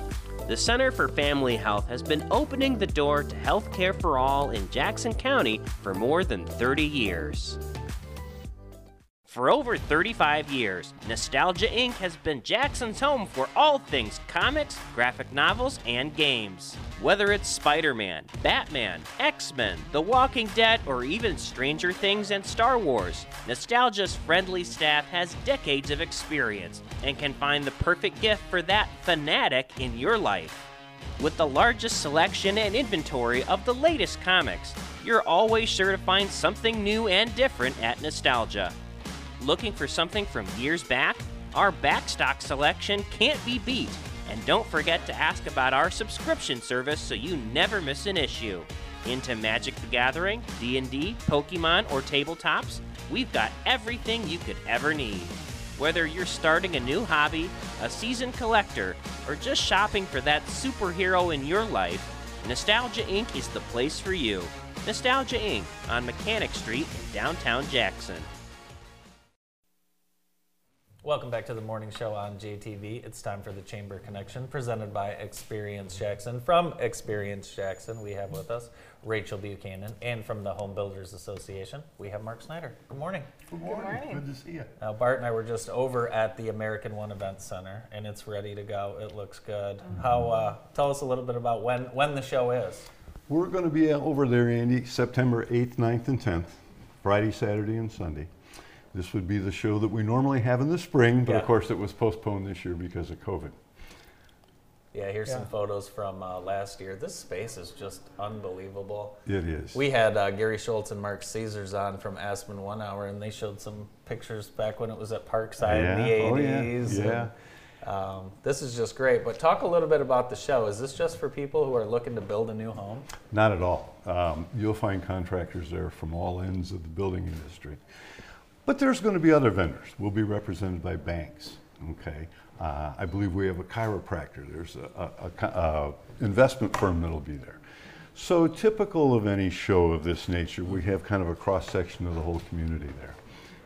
The Center for Family Health has been opening the door to healthcare for all in Jackson County for more than 30 years. For over 35 years, Nostalgia Inc. has been Jackson's home for all things comics, graphic novels, and games. Whether it's Spider Man, Batman, X Men, The Walking Dead, or even Stranger Things and Star Wars, Nostalgia's friendly staff has decades of experience and can find the perfect gift for that fanatic in your life. With the largest selection and inventory of the latest comics, you're always sure to find something new and different at Nostalgia. Looking for something from years back? Our backstock selection can't be beat. And don't forget to ask about our subscription service so you never miss an issue. Into Magic the Gathering, D&D, Pokemon, or tabletops? We've got everything you could ever need. Whether you're starting a new hobby, a seasoned collector, or just shopping for that superhero in your life, Nostalgia Inc. is the place for you. Nostalgia Inc. on Mechanic Street in downtown Jackson. Welcome back to the morning show on JTV. It's time for the Chamber Connection presented by Experience Jackson. From Experience Jackson, we have with us Rachel Buchanan, and from the Home Builders Association, we have Mark Snyder. Good morning. Good morning. Good to see you. Now, Bart and I were just over at the American One Event Center, and it's ready to go. It looks good. How? Uh, tell us a little bit about when when the show is. We're going to be over there, Andy, September 8th, 9th, and 10th, Friday, Saturday, and Sunday. This would be the show that we normally have in the spring, but Yeah. of course it was postponed this year because of COVID. Yeah, here's some photos from uh, last year. This space is just unbelievable. It is. We had uh, Gary Schultz and Mark Caesars on from Aspen One Hour, and they showed some pictures back when it was at Parkside in the Yeah. Oh, yeah. 80s. Yeah. and, um, this is just great. But talk a little bit about the show. Is this just for people who are looking to build a new home? Not at all. Um, you'll find contractors there from all ends of the building industry. But there's going to be other vendors. We'll be represented by banks. Okay. Uh, I believe we have a chiropractor. There's a, a, a, co- uh, investment firm that'll be there. So typical of any show of this nature, we have kind of a cross section of the whole community there.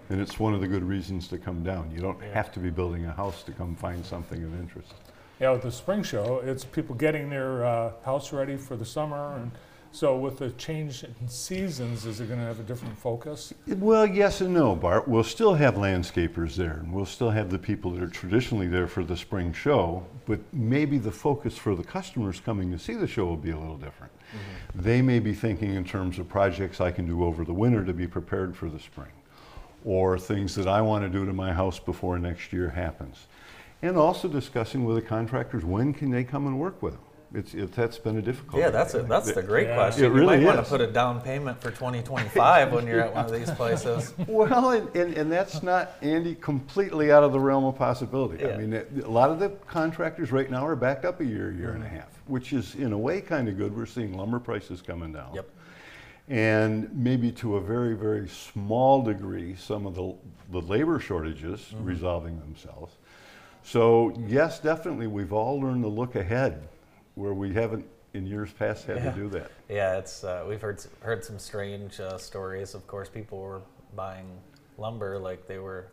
And it's one of the good reasons to come down. You don't have to be building a house to come find something of interest. Yeah, with the spring show, it's people getting their uh, house ready for the summer, and so with the change in seasons, is it going to have a different focus? Well, yes and no, Bart. We'll still have landscapers there, and we'll still have the people that are traditionally there for the spring show, but maybe the focus for the customers coming to see the show will be a little different. Mm-hmm. They may be thinking in terms of projects I can do over the winter to be prepared for the spring, or things that I want to do to my house before next year happens. And also discussing with the contractors when can they come and work with them. It's, it, that's been a difficult. Yeah, that's a, that's the great question. It really you might want to put a down payment for 2025 when you're at one of these places. Well, and, and, and that's not, Andy, completely out of the realm of possibility. I mean, it- a lot of the contractors right now are backed up a year, year and a half, which is in a way kind of good. We're seeing lumber prices coming down. Yep. And maybe to a very, very small degree, some of the, the labor shortages Mm-hmm. resolving themselves. So yes, definitely, we've all learned to look ahead where we haven't in years past had Yeah. to do that. Yeah, it's uh, we've heard heard some strange uh, stories. Of course, people were buying lumber like they were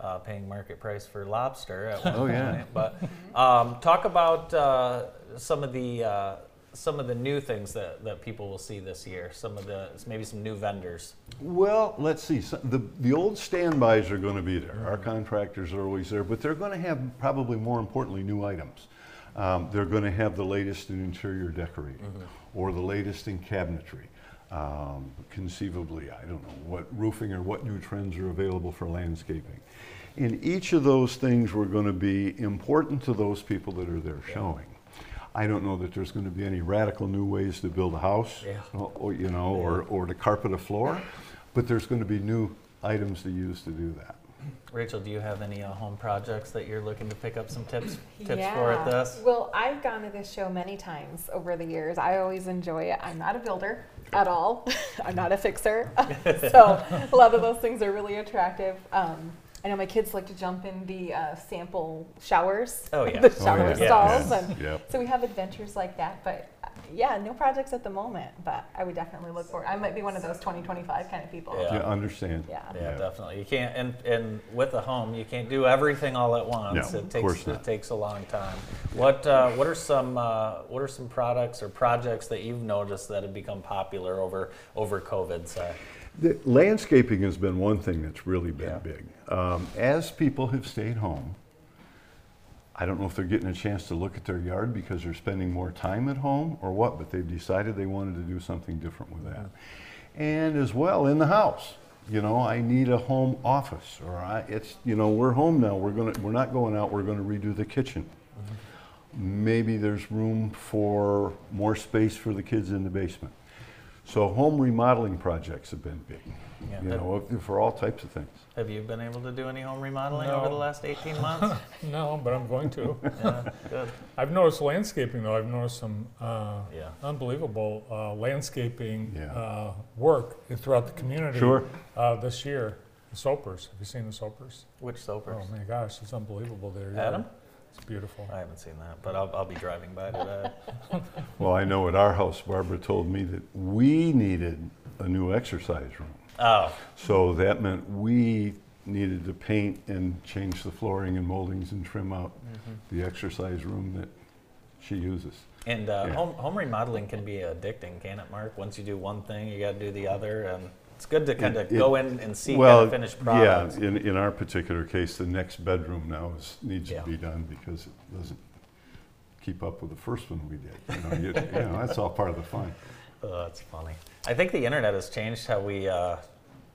uh, paying market price for lobster at one Oh, yeah. But um, talk about uh, some of the uh, some of the new things that, that people will see this year. Some of the maybe some new vendors. Well, let's see. So the, the old standbys are going to be there. Our contractors are always there, but they're going to have probably more importantly new items. Um, they're going to have the latest in interior decorating or the latest in cabinetry. Um, conceivably, I don't know what roofing or what new trends are available for landscaping. In each of those things, we're going to be important to those people that are there showing. I don't know that there's going to be any radical new ways to build a house, Yeah. or, or, you know, or, or to carpet a floor, but there's going to be new items to use to do that. Rachel, do you have any uh, home projects that you're looking to pick up some tips tips for at this? Well, I've gone to this show many times over the years. I always enjoy it. I'm not a builder at all. I'm not a fixer. so a lot of those things are really attractive. Um, I know my kids like to jump in the uh, sample showers, Oh, yeah. the Oh, shower yeah. stalls, Yeah. and Yep. so we have adventures like that. But yeah, no projects at the moment. But I would definitely look for. I might be one of those 2025 kind of people. Yeah. Yeah, understand. Yeah. Yeah, definitely. You can't, and, and with a home, you can't do everything all at once. No, it of takes course it takes a long time. What uh, what are some uh, what are some products or projects that you've noticed that have become popular over over COVID? Say, The landscaping has been one thing that's really been big. Um, as people have stayed home, I don't know if they're getting a chance to look at their yard because they're spending more time at home or what, but they've decided they wanted to do something different with that. And as well in the house, you know, I need a home office, or I, it's, you know, we're home now. We're gonna, we're not going out. We're going to redo the kitchen. Maybe there's room for more space for the kids in the basement. So home remodeling projects have been big, Yeah, you know, for all types of things. have you been able to do any home remodeling No. over the last 18 months? no, but I'm going to. Yeah, good. I've noticed landscaping though. I've noticed some uh, Yeah. unbelievable uh, landscaping Yeah. uh, work throughout the community. Sure. Uh, this year, the Soapers. Have you seen the Soapers? Which soapers? Oh my gosh, it's unbelievable. There, Adam? It's beautiful. I haven't seen that, but I'll, I'll be driving by today. Well, I know at our house, Barbara told me that we needed a new exercise room. Oh. So that meant we needed to paint and change the flooring and moldings and trim out Mm-hmm. the exercise room that she uses. And uh, Yeah. home home remodeling can be addicting, can it, Mark? Once you do one thing, you got to do the other, and it's good to kind of It- go in and see well, kind of finished products. Yeah, in, in our particular case, the next bedroom now is, needs Yeah. to be done because it doesn't keep up with the first one we did. You know, you, you know, that's all part of the fun. Oh, that's funny. I think the internet has changed how we uh,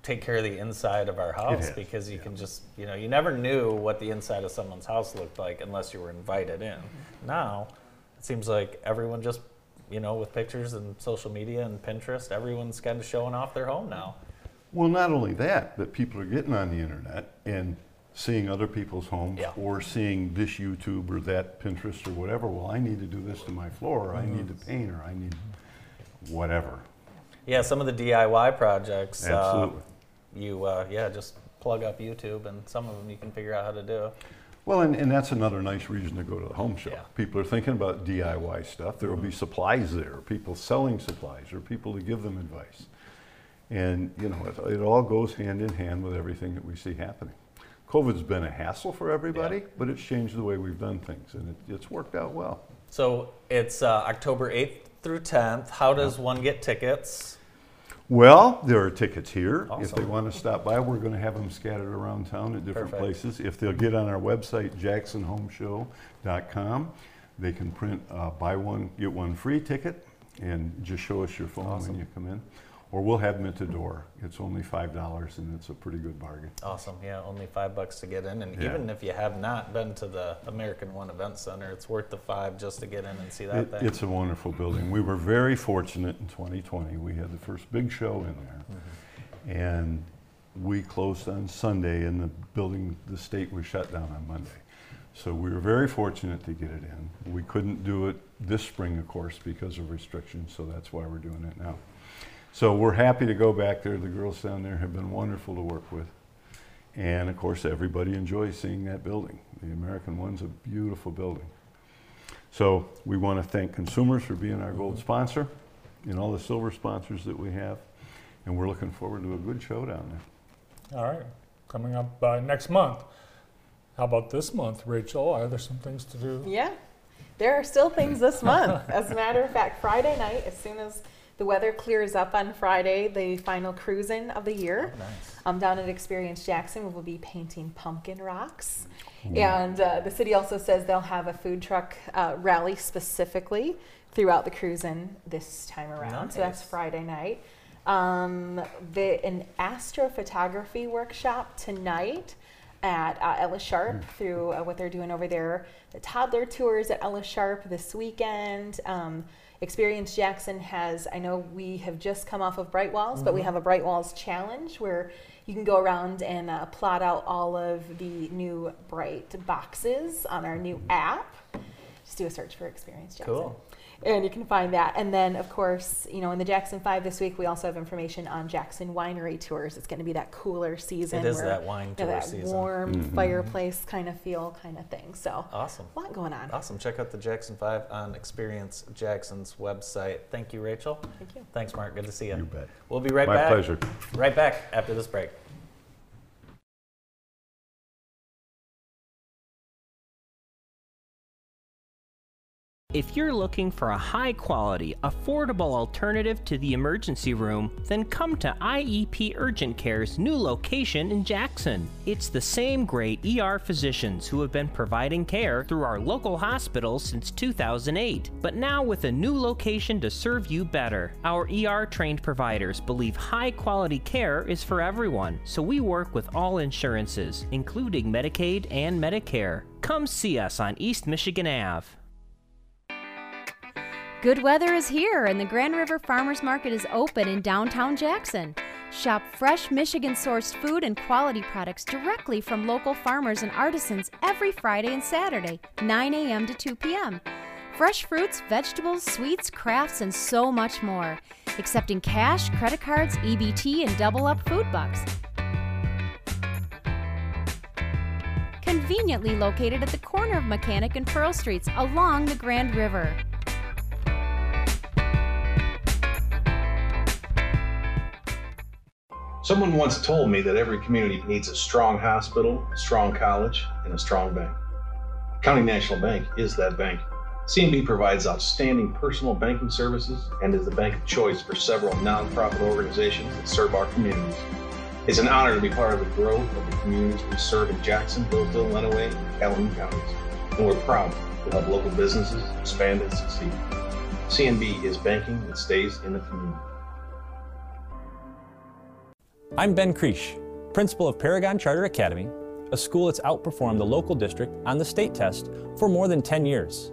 take care of the inside of our house because you can just, you know, you never knew what the inside of someone's house looked like unless you were invited in. Now, it seems like everyone just, you know, with pictures and social media and Pinterest, everyone's kind of showing off their home now. Well, not only that, but people are getting on the internet and seeing other people's homes Yeah. or seeing this YouTube or that Pinterest or whatever. Well, I need to do this to my floor, or I need to paint, or I need whatever. Yeah, some of the DIY projects. Absolutely. Uh, you, uh, yeah, just plug up YouTube, and some of them you can figure out how to do. Well, and, and that's another nice reason to go to the home show. People are thinking about DIY stuff. There will be supplies there, people selling supplies, or people to give them advice. And, you know, it, it all goes hand in hand with everything that we see happening. COVID's been a hassle for everybody, but it's changed the way we've done things, and it, it's worked out well. So it's uh, October 8th through 10th. How does one get tickets? Well, there are tickets here. If they want to stop by, we're going to have them scattered around town at different Perfect. places. If they'll get on our website, jacksonhomeshow.com, they can print uh, buy one, get one free ticket and just show us your phone when you come in. Or we'll have them at the door. It's only $5 and it's a pretty good bargain. Awesome. Yeah, only five bucks to get in, and Yeah. even if you have not been to the American One Event Center, it's worth the five just to get in and see that It- thing. It's a wonderful building. We were very fortunate in 2020. We had the first big show in there. Mm-hmm. And we closed on Sunday and the building, the state was shut down on Monday. So we were very fortunate to get it in. We couldn't do it this spring, of course, because of restrictions, so that's why we're doing it now. So we're happy to go back there. The girls down there have been wonderful to work with. And of course, everybody enjoys seeing that building. The American One's a beautiful building. So we want to thank consumers for being our gold sponsor and all the silver sponsors that we have. And we're looking forward to a good show down there. All right, coming up uh, next month. How about this month, Rachel? Are there some things to do? Yeah, there are still things this month. As a matter of fact, Friday night, as soon as the weather clears up on Friday, the final cruising of the year. Um, down at Experience Jackson, we'll be painting pumpkin rocks. And uh, the city also says they'll have a food truck uh, rally specifically throughout the cruising this time around. So that's Friday night. Um, the, an astrophotography workshop tonight at uh, Ella Sharp through uh, what they're doing over there. The toddler tours at Ella Sharp this weekend. Um, Experience Jackson has, I know we have just come off of Bright Walls, but we Mhm. have a Bright Walls challenge where you can go around and uh, plot out all of the new Bright boxes on our new app. Just do a search for Experience Jackson. Cool. And you can find that. And then, of course, you know, in the Jackson 5 this week, we also have information on Jackson Winery Tours. It's going to be that cooler season. It is where, that wine you know, that season. warm Mhm. fireplace kind of feel kind of thing. So, Awesome. a lot going on. Awesome. Check out the Jackson 5 on Experience Jackson's website. Thank you, Rachel. Thank you. Thanks, Mark. Good to see you. You bet. We'll be right My back. pleasure. Right back after this break. If you're looking for a high quality, affordable alternative to the emergency room, then come to IEP Urgent Care's new location in Jackson. It's the same great ER physicians who have been providing care through our local hospitals since 2008, but now with a new location to serve you better. Our ER trained providers believe high quality care is for everyone, so we work with all insurances, including Medicaid and Medicare. Come see us on East Michigan Ave. Good weather is here, and the Grand River Farmers Market is open in downtown Jackson. Shop fresh Michigan sourced food and quality products directly from local farmers and artisans every Friday and Saturday, 9 a.m. to 2 p.m. Fresh fruits, vegetables, sweets, crafts, and so much more. Accepting cash, credit cards, EBT, and double up food bucks. Conveniently located at the corner of Mechanic and Pearl Streets along the Grand River. Someone once told me that every community needs a strong hospital, a strong college, and a strong bank. County National Bank is that bank. CNB provides outstanding personal banking services and is the bank of choice for several nonprofit organizations that serve our communities. It's an honor to be part of the growth of the communities we serve in Jackson, Hillsdale, and Calhoun counties. And we're proud to help local businesses expand and succeed. CNB is banking that stays in the community. I'm Ben Creesh, principal of Paragon Charter Academy, a school that's outperformed the local district on the state test for more than 10 years.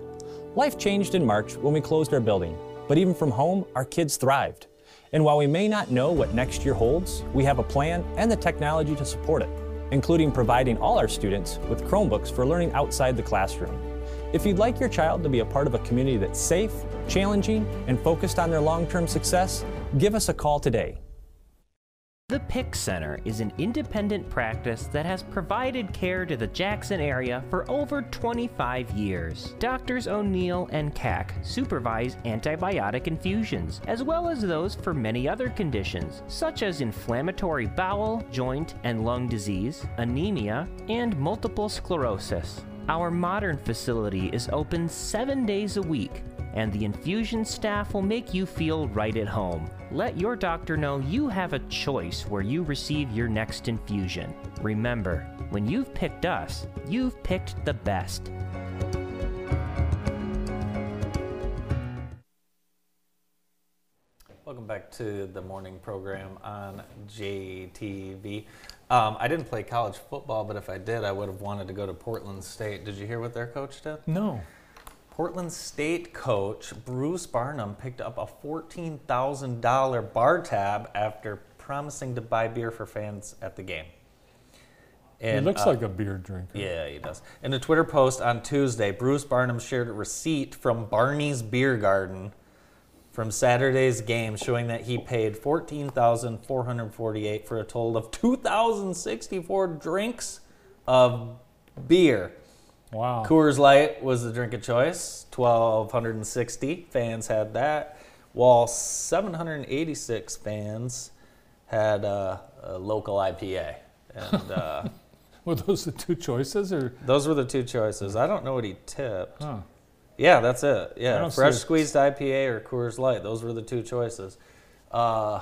Life changed in March when we closed our building, but even from home, our kids thrived. And while we may not know what next year holds, we have a plan and the technology to support it, including providing all our students with Chromebooks for learning outside the classroom. If you'd like your child to be a part of a community that's safe, challenging, and focused on their long term success, give us a call today The PIC Center is an independent practice that has provided care to the Jackson area for over 25 years. Doctors O'Neill and Cack supervise antibiotic infusions, as well as those for many other conditions, such as inflammatory bowel, joint, and lung disease, anemia, and multiple sclerosis. Our modern facility is open seven days a week, and the infusion staff will make you feel right at home. Let your doctor know you have a choice where you receive your next infusion. Remember, when you've picked us, you've picked the best. Welcome back to the morning program on JTV. Um, I didn't play college football, but if I did, I would have wanted to go to Portland State. Did you hear what their coach did? No. Portland State coach Bruce Barnum picked up a $14,000 bar tab after promising to buy beer for fans at the game. he looks uh, like a beer drinker. Yeah, he does. In a Twitter post on Tuesday, Bruce Barnum shared a receipt from Barney's Beer Garden from Saturday's game showing that he paid 14,448 for a total of 2,064 drinks of beer. Wow. Coors Light was the drink of choice, 1,260 fans had that, while 786 fans had uh, a local IPA. And uh, Were those the two choices, or those were the two choices. I don't know what he tipped. Huh. Yeah, that's it. Yeah, fresh squeezed IPA or Coors Light. Those were the two choices. Uh,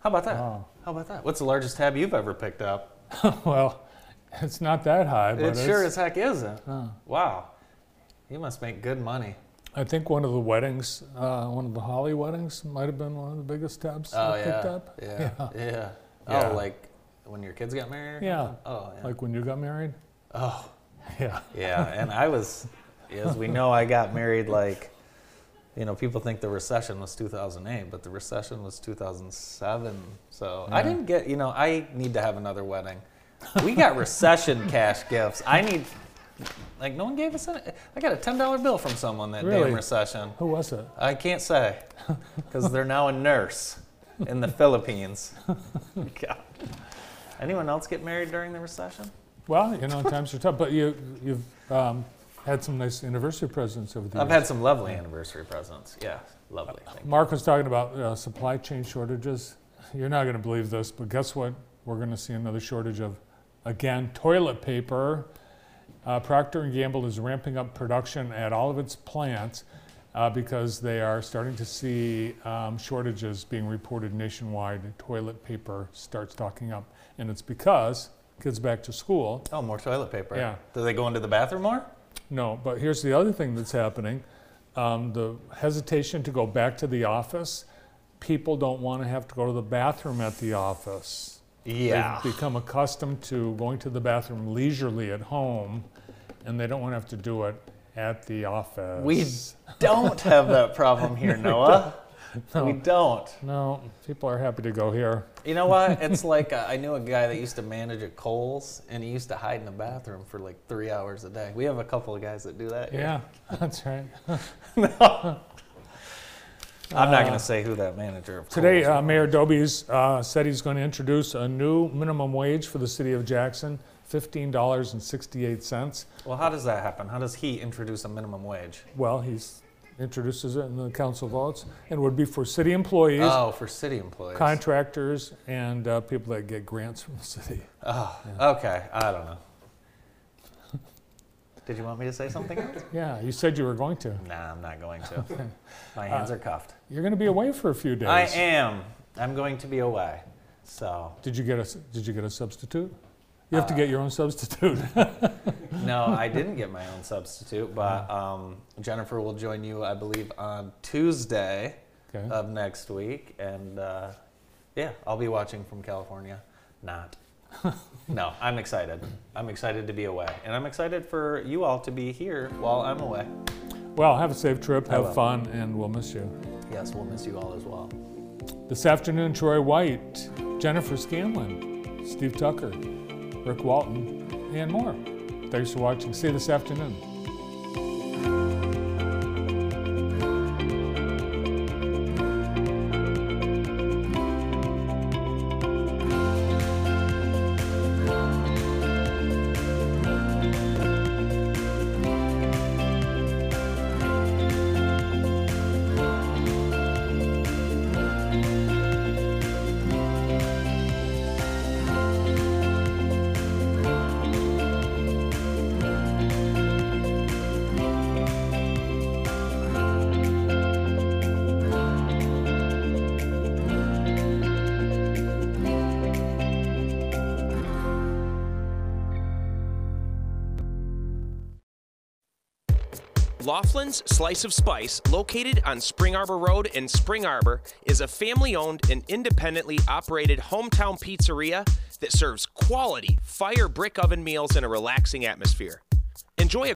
how about that? Wow. How about that? What's the largest tab you've ever picked up? well, it's not that high, but It sure as heck isn't. Wow, you must make good money. I think one of the weddings, uh, one of the Holly weddings, might have been one of the biggest tabs Oh I yeah, picked up. yeah, yeah, Yeah. Oh, like when your kids got married? Yeah. Oh, yeah. Like when you got married. Oh. Yeah. Yeah, and I was, as we know, I got married like, you know, people think the recession was 2008, but the recession was 2007. So I didn't get, you know, I need to have another wedding. We got recession cash gifts. I need, like, no one gave us any. I got a $10 bill from someone that Really? damn recession. Who was it? I can't say, because they're now a nurse in the Philippines. God. Anyone else get married during the recession? Well, you know, times are tough, but you you've um, had some nice anniversary presents over the years. I've years. had some lovely anniversary presents. Yeah, lovely. Thank you. Mark was talking about uh, supply chain shortages. You're not going to believe this, but guess what? We're going to see another shortage of, again, toilet paper. Uh, Procter and Gamble is ramping up production at all of its plants uh, because they are starting to see um, shortages being reported nationwide. Toilet paper starts stocking up, and it's because kids back to school. Oh, more toilet paper. Yeah. Do they go into the bathroom more? No, but here's the other thing that's happening um, the hesitation to go back to the office. People don't want to have to go to the bathroom at the office. Yeah. They've become accustomed to going to the bathroom leisurely at home, and they don't want to have to do it at the office. We don't have that problem here, Noah. don't. We don't. No, people are happy to go here. You know what? It's like uh, I knew a guy that used to manage at Kohl's, and he used to hide in the bathroom for like three hours a day. We have a couple of guys that do that. here. Yeah, that's right. no. I'm not Uh, going to say who that manager of Today, Kohl's uh, Mayor Dobies uh, said he's going to introduce a new minimum wage for the city of Jackson, $15.68. Well, how does that happen? How does he introduce a minimum wage? Well, he's introduces it and the council votes, and it would be for city employees. Oh, for city employees. Contractors and uh, people that get grants from the city. Oh, okay. I don't know. Did you want me to say something else? Yeah, you said you were going to. Nah, I'm not going to. My hands Uh, are cuffed. You're going to be away for a few days. I am. I'm going to be away. So. Did you get a Did you get a substitute? You have to Uh, get your own substitute. no, I didn't get my own substitute, but um, Jennifer will join you, I believe, on Tuesday Okay. of next week, and uh, yeah, I'll be watching from California. Not. No, I'm excited. I'm excited to be away, and I'm excited for you all to be here while I'm away. Well, have a safe trip, have fun, and we'll miss you. Yes, we'll miss you all as well. This afternoon, Troy White, Jennifer Scanlon, Steve Tucker, Rick Walton, and more. Thanks for watching. See you this afternoon. Laughlin's Slice of Spice, located on Spring Arbor Road in Spring Arbor, is a family owned and independently operated hometown pizzeria that serves quality fire brick oven meals in a relaxing atmosphere. Enjoy a